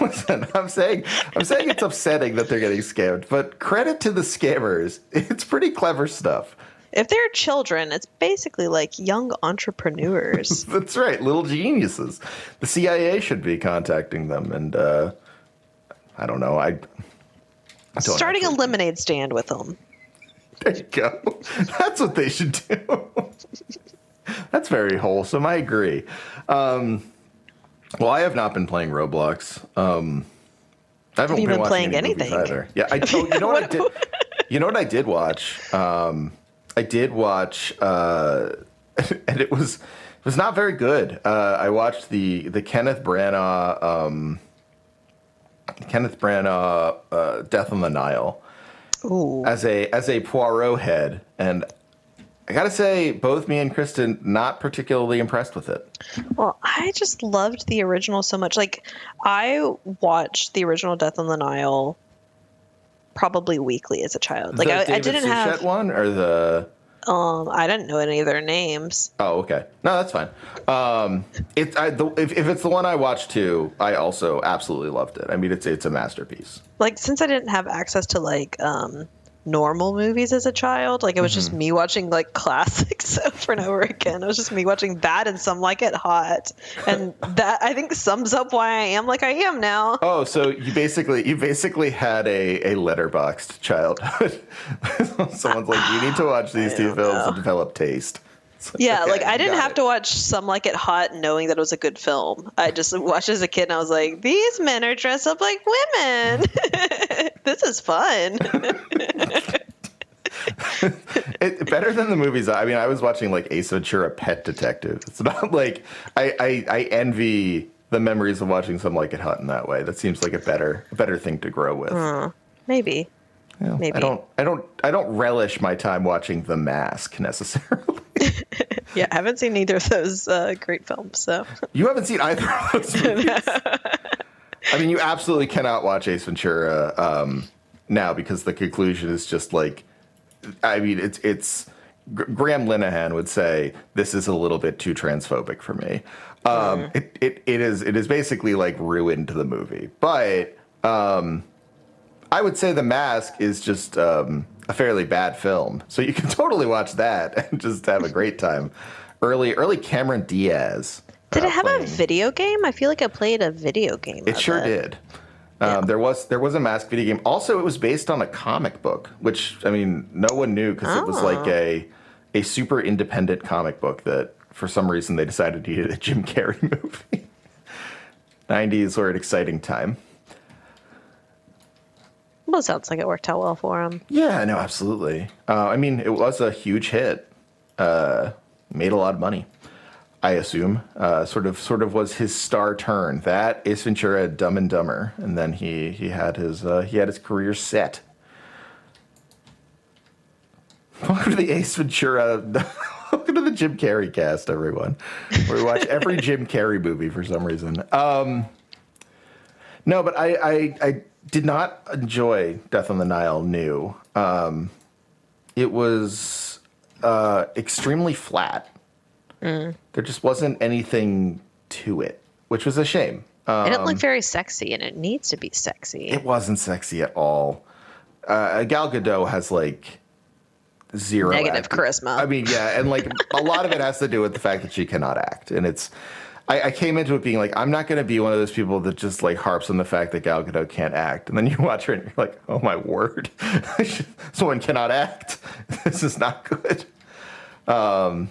Listen, I'm saying, I'm saying it's upsetting that they're getting scammed, but credit to the scammers. It's pretty clever stuff. If they're children, it's basically like young entrepreneurs. That's right, little geniuses. The CIA should be contacting them, and uh, I don't know. I, don't Starting a lemonade stand with them. There you go. That's what they should do. That's very wholesome. I agree. Um, well, I have not been playing Roblox. Um, I haven't Have been watching playing any anything? either. Yeah, I. Oh, you know what I did? You know what I did watch? Um, I did watch, uh, and it was it was not very good. Uh, I watched the the Kenneth Branagh um, Kenneth Branagh uh, Death on the Nile Ooh. as a as a Poirot head, and I gotta say, both me and Kristen not particularly impressed with it. Well, I just loved the original so much. Like, I watched the original Death on the Nile probably weekly as a child. Like, I, I didn't Suchet have, one or the um, I didn't know any of their names. oh okay no that's fine. Um, it I, the, if if it's the one I watched too, I also absolutely loved it. I mean, it's it's a masterpiece. Like, since I didn't have access to like um, normal movies as a child, like it was just mm-hmm. me watching like classics over and over again. It was just me watching that and some like it hot, and that I think sums up why I am like I am now. Oh, so you basically you basically had a a letterboxed childhood. Someone's like, you need to watch these two films know. to develop taste. It's Yeah, okay, like I didn't have it. to watch Some Like It Hot knowing that it was a good film. I just watched as a kid and I was like, these men are dressed up like women. this is fun. it, better than the movies. I mean, I was watching like Ace Ventura: Pet Detective. It's not like I, I, I envy the memories of watching some like it hot in that way. That seems like a better a better thing to grow with. Maybe. Maybe. I don't I don't I don't relish my time watching The Mask necessarily. Yeah, I haven't seen either of those uh, great films. So you haven't seen either of those movies. I mean, you absolutely cannot watch Ace Ventura um, now because the conclusion is just like, I mean, it's it's. Graham Linehan would say this is a little bit too transphobic for me. Um, it, it it is it is basically like ruined the movie, but um, I would say The Mask is just um, a fairly bad film, so you can totally watch that and just have a great time. Early early Cameron Diaz. did uh, it have playing- a video game? I feel like I played a video game. It sure did. Um, There was there was a mask video game. Also, it was based on a comic book, which I mean, no one knew because it was like Oh. a a super independent comic book that for some reason they decided needed a Jim Carrey movie. Nineties were an exciting time. Well, it sounds like it worked out well for him. Yeah, no, absolutely. Uh, I mean, it was a huge hit. Uh, made a lot of money. I assume. Uh, sort of, sort of was his star turn. That Ace Ventura, Dumb and Dumber, and then he he had his uh, he had his career set. Welcome to the Ace Ventura. Welcome to the Jim Carrey cast, everyone. Where we watch every Jim Carrey movie for some reason. Um, no, but I, I I did not enjoy Death on the Nile. New. Um, it was uh, extremely flat. There just wasn't anything to it, which was a shame. it didn't Um, look very sexy, and it needs to be sexy. It wasn't sexy at all. Uh, Gal Gadot has like zero Negative acting- charisma. I mean, yeah, and like a lot of it has to do with the fact that she cannot act, and it's. I, I came into it being like, I'm not going to be one of those people that just like harps on the fact that Gal Gadot can't act, and then you watch her and you're like, oh my word, someone cannot act. This is not good. Um,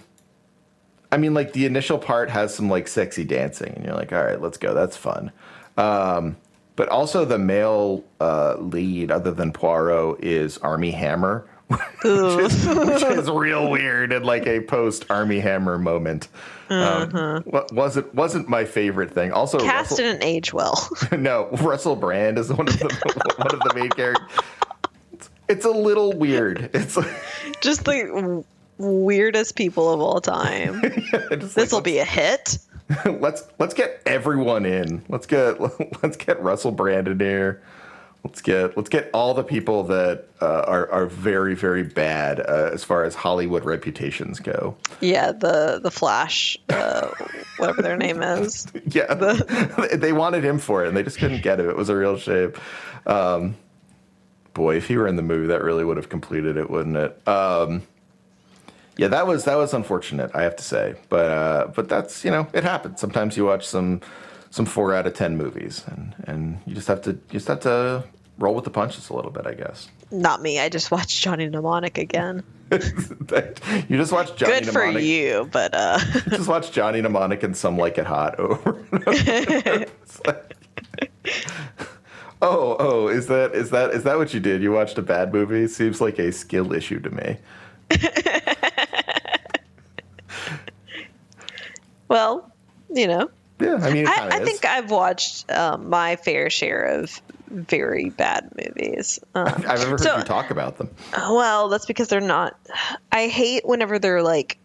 I mean, like the initial part has some like sexy dancing, and you're like, all right, let's go. That's fun. Um, but also the male uh, lead, other than Poirot, is Armie Hammer, which is, which is real weird and like a post Armie Hammer moment. Um, wasn't wasn't my favorite thing. Also, Cast Russell, didn't age well. no, Russell Brand is one of the one of the main characters. It's, it's a little weird. It's like, Just the weirdest people of all time. just This will like, be a hit. let's let's get everyone in. Let's get let's get Russell Brand in here. Let's get let's get all the people that uh, are are very very bad uh, as far as Hollywood reputations go. Yeah, the the Flash, uh, whatever their name is. Yeah, they wanted him for it and they just couldn't get him. It was a real shame. Um, boy, if he were in the movie, that really would have completed it, wouldn't it? Um, yeah, that was that was unfortunate, I have to say. But uh, but that's you know it happens. Sometimes you watch some some four out of ten movies, and and you just have to you just have to roll with the punches a little bit, I guess. Not me. I just watched Johnny Mnemonic again. you just watched Johnny Good for you, but uh, just watch Johnny Mnemonic and Some Like It Hot over and over. Like- oh, oh, is that is that is that what you did? You watched a bad movie? Seems like a skill issue to me. well, you know, Yeah, I mean, I, I think I've watched um, my fair share of very bad movies. Um, I've ever heard so- you talk about them. Well, that's because they're not. I hate whenever they're like.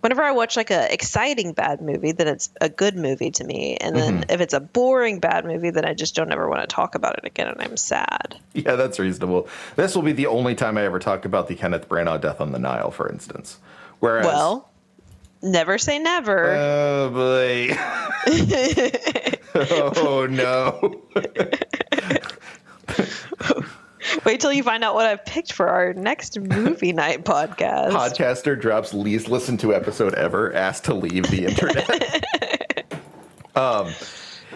Whenever I watch like a exciting bad movie, then it's a good movie to me. And then Mm-hmm. if it's a boring bad movie, then I just don't ever want to talk about it again, and I'm sad. Yeah, that's reasonable. This will be the only time I ever talk about the Kenneth Branagh Death on the Nile, for instance. Whereas, Well, never say never. oh boy, oh no. Wait till you find out what I've picked for our next movie night podcast. podcaster drops least listened to episode ever asked to leave the internet um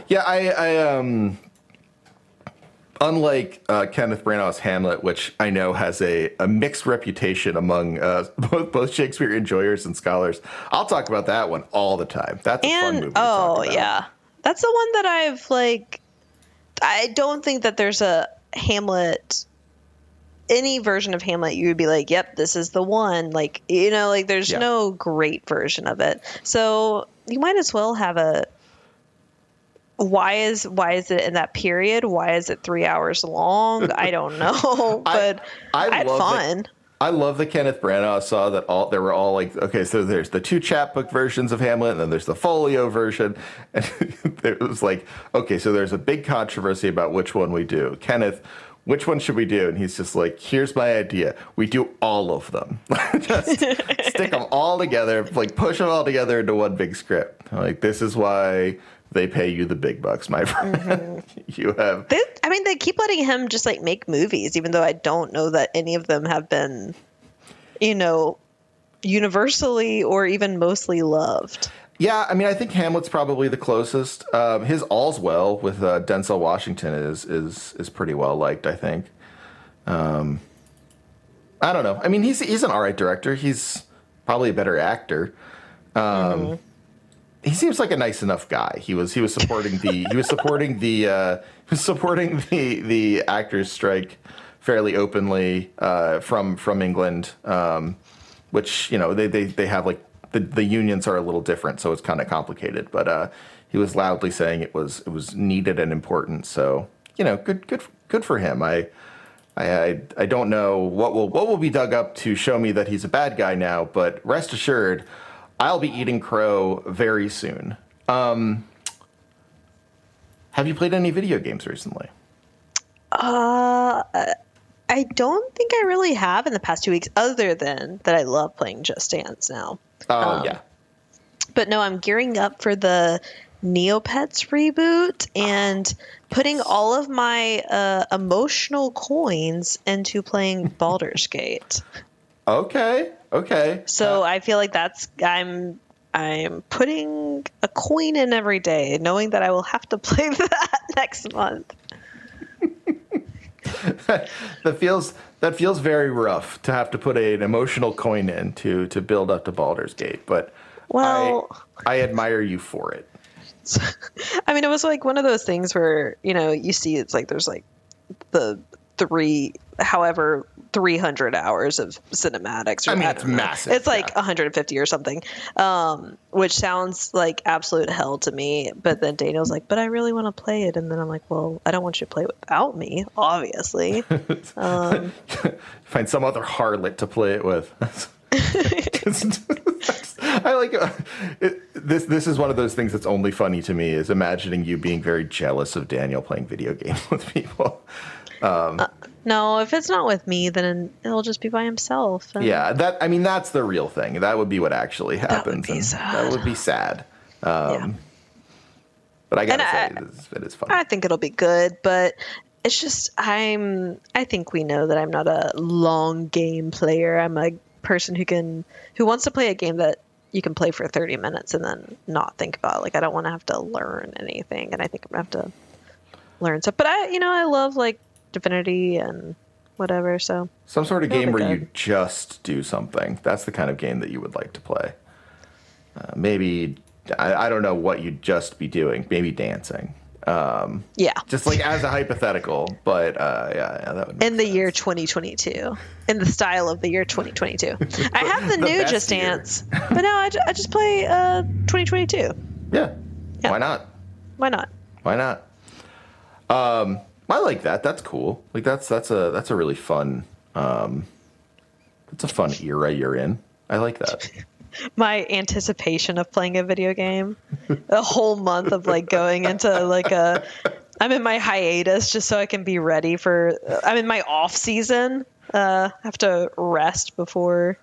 yeah i i um unlike uh, kenneth branagh's hamlet which i know has a, a mixed reputation among uh, both, both shakespeare enjoyers and scholars i'll talk about that one all the time that's a fun movie and oh yeah, that's the one that I've like. I don't think that there's a Hamlet. Any version of Hamlet, you would be like, "Yep, this is the one." Like you know, like there's Yeah. no great version of it, so you might as well have a. Why is why is it in that period? Why is it three hours long? I don't know, but I I, had love that- fun. I love that Kenneth Branagh saw that all there were all like okay, so there's the two chapbook versions of Hamlet, and then there's the folio version, and it was like okay, so there's a big controversy about which one we do. Kenneth, which one should we do? And he's just like, here's my idea: we do all of them, just stick them all together, like push them all together into one big script. Like this is why they pay you the big bucks, my friend. you have They, I mean, they keep letting him just like make movies, even though I don't know that any of them have been, you know, universally or even mostly loved. Yeah, I mean, I think Hamlet's probably the closest. Um, his All's Well with uh, Denzel Washington is is is pretty well liked. I think. Um, I don't know. I mean, he's he's an all right director. He's probably a better actor. Um, He seems like a nice enough guy. He was he was supporting the he was supporting the uh, supporting the the actors strike fairly openly uh, from from England, um, which you know they they they have like the the unions are a little different, so it's kind of complicated. But uh, he was loudly saying it was it was needed and important. So you know, good good good for him. I, I, I don't know what will what will be dug up to show me that he's a bad guy now, but rest assured, I'll be eating crow very soon. Um, have you played any video games recently? Uh, I don't think I really have in the past two weeks, other than that I love playing Just Dance now. Oh Um, yeah, But no, I'm gearing up for the Neopets reboot and putting all of my uh, emotional coins into playing Baldur's Gate. okay, okay. So uh, I feel like that's I'm I'm putting a coin in every day, knowing that I will have to play that next month. that feels that feels very rough to have to put a, an emotional coin in to to build up to Baldur's Gate. But Well, I, I admire you for it. I mean, it was like one of those things where you know you see it's like there's like the three, however, three hundred hours of cinematics. Or, I mean, it's know. massive, It's like yeah. 150 or something, um, which sounds like absolute hell to me. But then Daniel's like, "But I really want to play it," and then I'm like, "Well, I don't want you to play it without me, obviously." um, Find some other harlot to play it with. I like uh, it, this. This is one of those things that's only funny to me is imagining you being very jealous of Daniel playing video games with people. No, if it's not with me, then he'll just be by himself. Yeah, that I mean that's the real thing. That would be what actually happens. be sad. That would be sad. Um, yeah. But I gotta And say, I- it is, it is fun. I think it'll be good, but it's just I'm I think we know that I'm not a long game player. I'm a person who can who wants to play a game that you can play for 30 minutes and then not think about. it. Like I don't want to have to learn anything and I think I'm to have to learn stuff. But I you know, I love like Divinity and whatever, so Some sort of That'll game where you just do something. That's the kind of game that you would like to play. Uh, maybe I, I don't know what you'd just be doing. Maybe dancing. Um, yeah. just like as a hypothetical, but uh, yeah, yeah, that would. In the sense. year 2022 in the style of the year 2022 i have the, The new just year. dance but no I, I just play uh 2022 yeah. Yeah. Why not? why not Why not? Um, I like that. That's cool. Like that's that's a that's a really fun. Um, it's a fun era you're in. I like that. my anticipation of playing a video game a whole month of like going into like a i'm in my hiatus just so i can be ready for i'm in my off season uh I have to rest before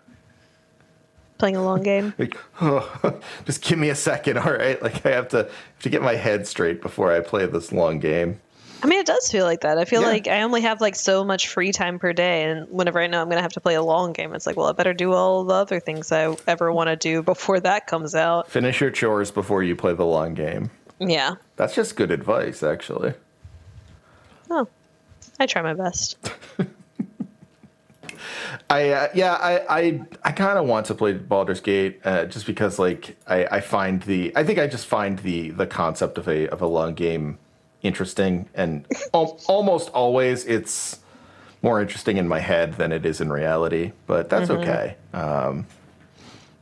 playing a long game Like, just give me a second, all right? Like I have to have to get my head straight before I play this long game. I mean, it does feel like that. I feel Yeah. like I only have like so much free time per day, and whenever I know I'm going to have to play a long game, it's like, well, I better do all the other things I ever want to do before that comes out. Finish your chores before you play the long game. Yeah. That's just good advice, actually. Oh, I try my best. I uh, yeah, I I, I kind of want to play Baldur's Gate uh, just because like I, I find the I think I just find the the concept of a of a long game interesting and al- almost always it's more interesting in my head than it is in reality, but that's okay. Um,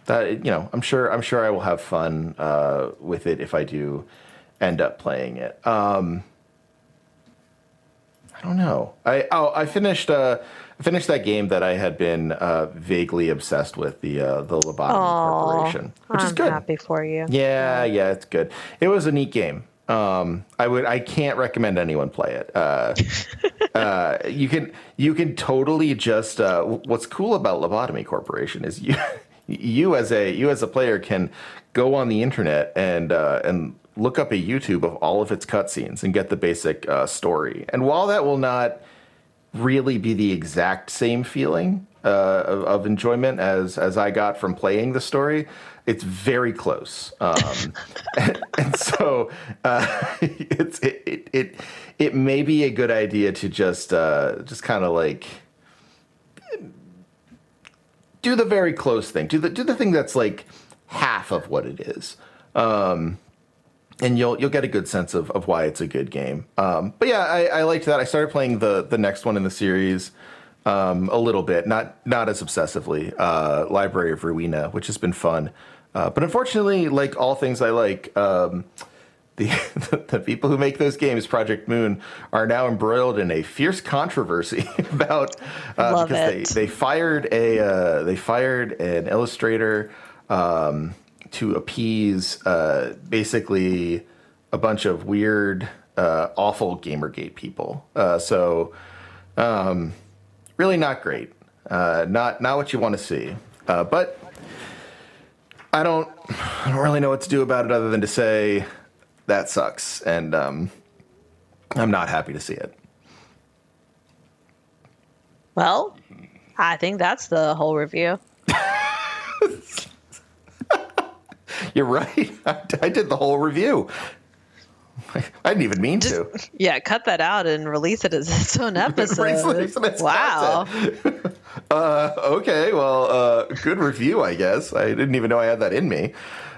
that you know, I'm sure I'm sure I will have fun uh, with it if I do end up playing it. Um, I don't know. I oh I finished uh I finished that game that I had been uh, vaguely obsessed with the uh, the Lobotomy Aw, Corporation, which I'm is good. happy for you. Yeah, yeah, it's good. It was a neat game. Um, I would I can't recommend anyone play it. Uh, uh, you can you can totally just uh, what's cool about Lobotomy Corporation is you you as a you as a player can go on the internet and uh, and look up a YouTube of all of its cutscenes and get the basic uh, story. And while that will not really be the exact same feeling uh, of, of enjoyment as as I got from playing the story. It's very close, um, and, and so uh, it's it, it it it may be a good idea to just uh, just kind of like do the very close thing. Do the do the thing that's like half of what it is. Um, and you'll you'll get a good sense of, of why it's a good game. Um, but yeah, I, I liked that. I started playing the the next one in the series um, a little bit, not not as obsessively. Uh, Library of Ruina, which has been fun, uh, but unfortunately, like all things I like, um, the the people who make those games, Project Moon, are now embroiled in a fierce controversy about uh, because it. they they fired a uh, they fired an illustrator um, to appease uh, basically a bunch of weird, uh, awful GamerGate people. Uh, so um, really not great. Uh, not not what you want to see. Uh, but I don't I don't really know what to do about it other than to say that sucks, and um, I'm not happy to see it. Well, I think that's the whole review. You're right. I, I did the whole review. I didn't even mean to. Yeah, cut that out and release it as its own episode. Wow. Uh, okay, well, uh, good review, I guess. I didn't even know I had that in me.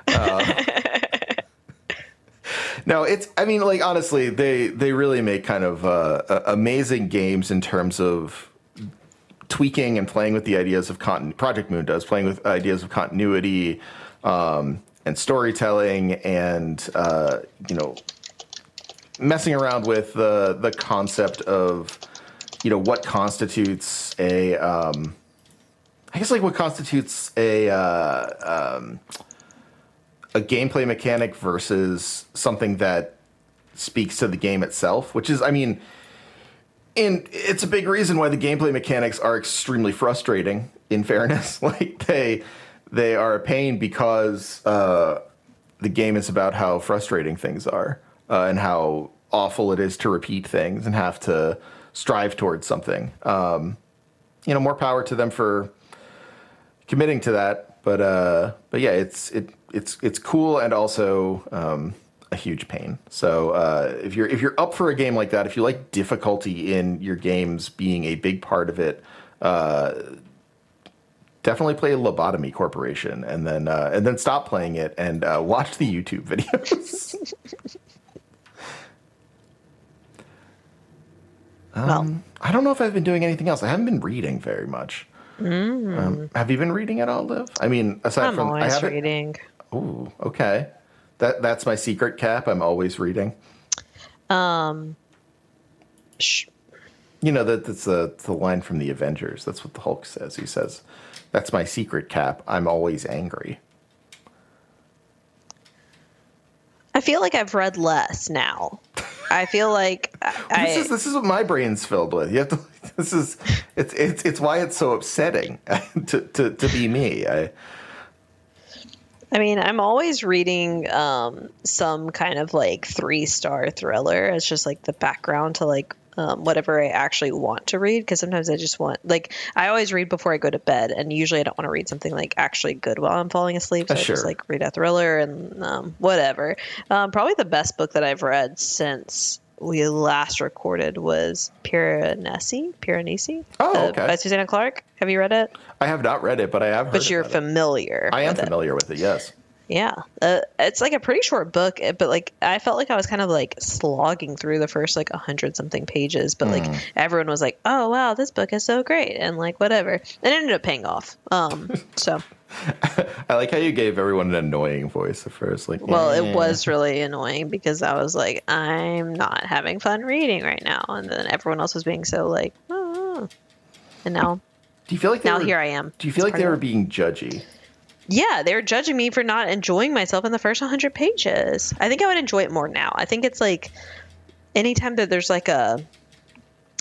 Uh, no, it's. I mean, like honestly, they they really make kind of uh, amazing games in terms of tweaking and playing with the ideas of. Project Moon does playing with ideas of continuity um, and storytelling, and uh, you know, messing around with the the concept of you know what constitutes a um, I guess like what constitutes a uh, um, a gameplay mechanic versus something that speaks to the game itself, which is I mean and it's a big reason why the gameplay mechanics are extremely frustrating in fairness. Like they they are a pain because uh, the game is about how frustrating things are uh, and how awful it is to repeat things and have to strive towards something um, you know more power to them for committing to that but uh, but yeah it's it it's it's cool and also um, a huge pain. So uh, if you're if you're up for a game like that, if you like difficulty in your games being a big part of it, uh, definitely play Lobotomy Corporation, and then uh, and then stop playing it and uh, watch the YouTube videos. Um, well, I don't know if I've been doing anything else. I haven't been reading very much. Mm. Um, have you been reading at all, Liv? I mean, aside I'm from always I haven't, reading. Ooh, okay. That that's my secret cap. I'm always reading. Um. Sh- you know that that's the the line from the Avengers. That's what the Hulk says. He says, "That's my secret cap. I'm always angry." I feel like I've read less now. I feel like I, this is this is what my brain's filled with. You have to. This is it's it's it's why it's so upsetting to to to be me. I I mean, I'm always reading um, some kind of like three star thriller. It's just like the background to like um, whatever I actually want to read because sometimes I just want like I always read before I go to bed, and usually I don't want to read something like actually good while I'm falling asleep. So uh, sure. I just like read a thriller and um, whatever. Um, probably the best book that I've read since we last recorded was Piranesi. Piranesi. Oh, okay. Uh, by Susanna Clarke Have you read it? I have not read it, but I have. but you're familiar. It. I am familiar it. with it. Yes. Yeah, uh, it's like a pretty short book, eh, but like I felt like I was kind of like slogging through the first like a hundred something pages, but like mm. everyone was like, "Oh wow, this book is so great," and like whatever. It ended up paying off. Um, so I like how you gave everyone an annoying voice at first. Like, well, it was really annoying because I was like, I'm not having fun reading right now, and then everyone else was being so like, oh. and now, do you feel like now were, here I am? Do you feel like they were being judgy? Yeah, they were judging me for not enjoying myself in the first 100 pages. I think I would enjoy it more now. I think it's like anytime that there's like a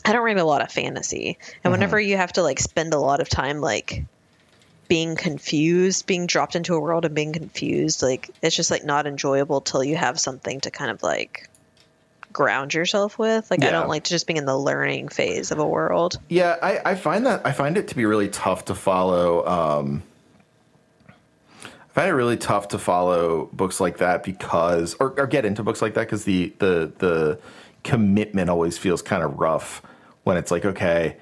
I don't read a lot of fantasy. And mm-hmm. whenever you have to like spend a lot of time like being confused, being dropped into a world and being confused, like it's just like not enjoyable till you have something to kind of like ground yourself with. Like yeah. I don't like just being in the learning phase of a world. Yeah, I, I find that I find it to be really tough to follow um find it really tough to follow books like that because or, or get into books like that because the the the commitment always feels kind of rough when it's like, okay,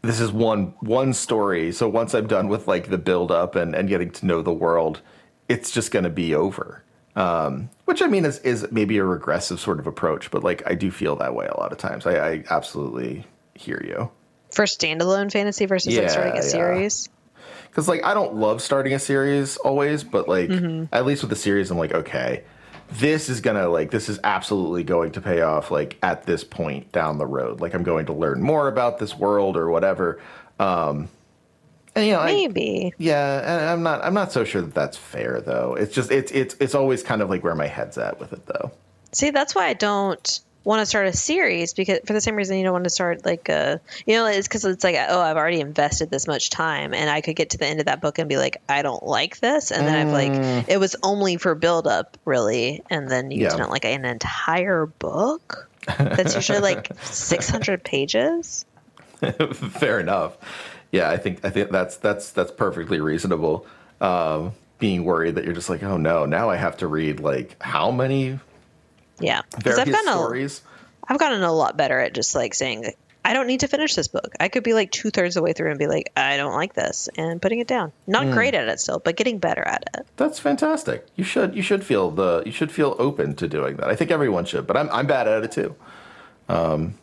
this is one one story. So once I'm done with like the build up and, and getting to know the world, it's just going to be over. Um, which I mean is is maybe a regressive sort of approach, but like I do feel that way a lot of times. I, I absolutely hear you. For standalone fantasy versus yeah, like starting a yeah. series. Because like I don't love starting a series always, but like mm-hmm. at least with the series, I'm like okay, this is gonna like this is absolutely going to pay off like at this point down the road. Like i'm going to learn more about this world or whatever. Um and you know maybe. I, yeah and i'm not i'm not so sure that that's fair though. It's just it's it's it's always kind of like where my head's at with it though. See that's why i don't want to start a series because for the same reason you don't want to start like a you know it's because it's like oh i've already invested this much time and i could get to the end of that book and be like i don't like this and then mm. i've like mm. it was only for build up really and then you yeah. didn't like an entire book that's usually like 600 pages fair enough yeah i think i think that's that's that's perfectly reasonable um, being worried that you're just like oh no now i have to read like how many yeah, because I've gotten stories. A, I've gotten a lot better at just like saying I don't need to finish this book. I could be like two thirds of the way through and be like, I don't like this, and putting it down. Not Hmm. great at it still, but getting better at it. That's fantastic. You should you should feel the you should feel open to doing that. I think everyone should, but I'm I'm bad at it too. Um,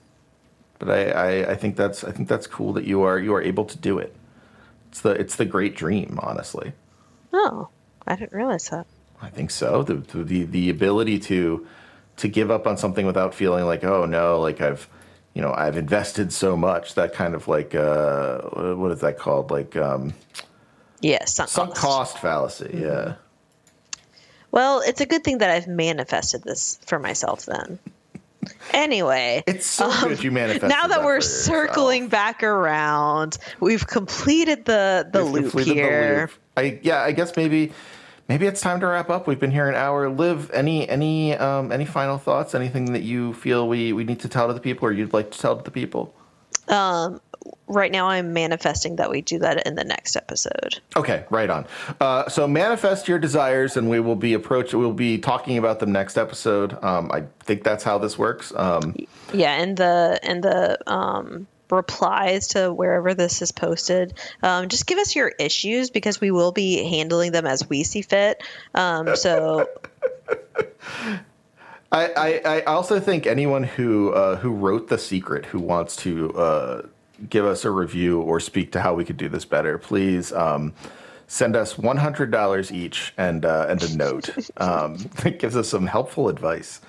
but I, I, I think that's I think that's cool that you are you are able to do it. It's the it's the great dream, honestly. Oh, I didn't realize that. I think so. The the the ability to to give up on something without feeling like oh no, like I've you know I've invested so much. That kind of like uh, what is that called? Like um, Yeah, sunk, sunk cost. cost fallacy. Yeah. Well, it's a good thing that I've manifested this for myself then. Anyway, It's so good you manifested Um, now that that we're yourself. circling back around, we've completed the the We've loop completed the here. loop. I yeah, I guess maybe maybe it's time to wrap up. We've been here an hour. Liv, any any um, any final thoughts? Anything that you feel we we need to tell to the people, or you'd like to tell to the people? Right now, I'm manifesting that we do that in the next episode. Okay, right on. Uh, so manifest your desires, and we will be approach. We'll be talking about them next episode. Um, I think that's how this works. Um, Yeah, and the and the um, replies to wherever this is posted, um, just give us your issues because we will be handling them as we see fit. Um, so I, I, I also think anyone who uh, who wrote the secret who wants to uh, give us a review or speak to how we could do this better, please um, send us one hundred dollars each and uh, and a note um, that gives us some helpful advice.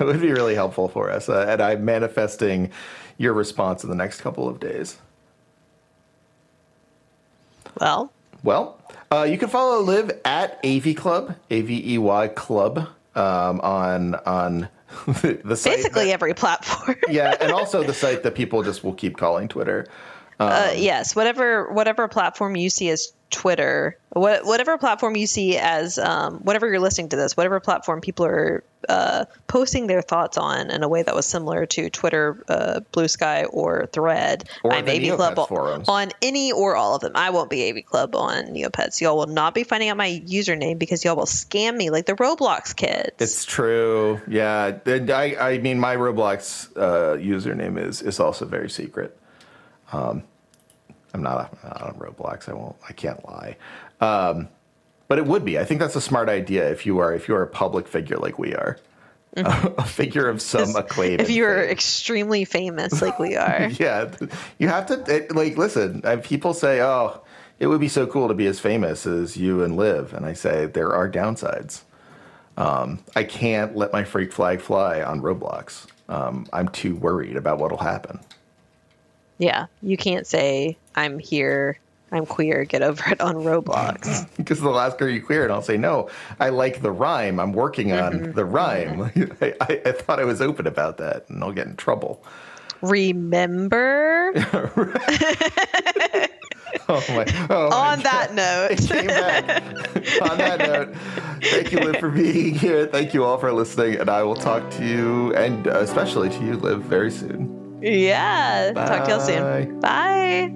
It would be really helpful for us, uh, and I'm manifesting your response in the next couple of days. well, Well, uh, you can follow Liv at AV Club, A V E Y Club, um, on on the, the site. basically that- every platform. yeah, and also the site that people just will keep calling Twitter. Uh, yes, whatever whatever platform you see as Twitter, what, whatever platform you see as um, whatever you're listening to this, whatever platform people are uh, posting their thoughts on in a way that was similar to Twitter, uh, Bluesky, or Thread. Or I'm AV Club Neopets forums. on any or all of them. I won't be AV Club on Neopets. Y'all will not be finding out my username because y'all will scam me like the Roblox kids. It's true. Yeah, and I I mean my Roblox uh, username is is also very secret. Um, I'm not, I'm not on Roblox. I won't. I can't lie. Um, but it would be. I think that's a smart idea if you are if you are a public figure like we are, a figure of some acclaim. if you're fame. extremely famous like we are. yeah, you have to it, like listen. People say, "Oh, it would be so cool to be as famous as you and Liv," and I say there are downsides. Um, I can't let my freak flag fly on Roblox. Um, I'm too worried about what'll happen. Yeah, you can't say I'm here, I'm queer, get over it on Roblox. Because the last girl you cleared, I'll say, "No, I like the rhyme. I'm working on mm-hmm. the rhyme." I, I, I thought I was open about that, and I'll get in trouble. Remember? Oh my! Oh my on that note. On that note, thank you, Liv, for being here. Thank you all for listening, and I will talk to you, and especially to you, Liv, very soon. Yeah. Talk to y'all soon. Bye.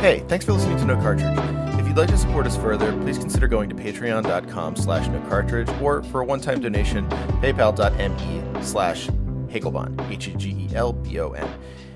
Hey, thanks for listening to No Cartridge. If you'd like to support us further, please consider going to patreon.com slash no cartridge or for a one-time donation, paypal.me slash Hegelbon, H-E-G-E-L-B-O-N.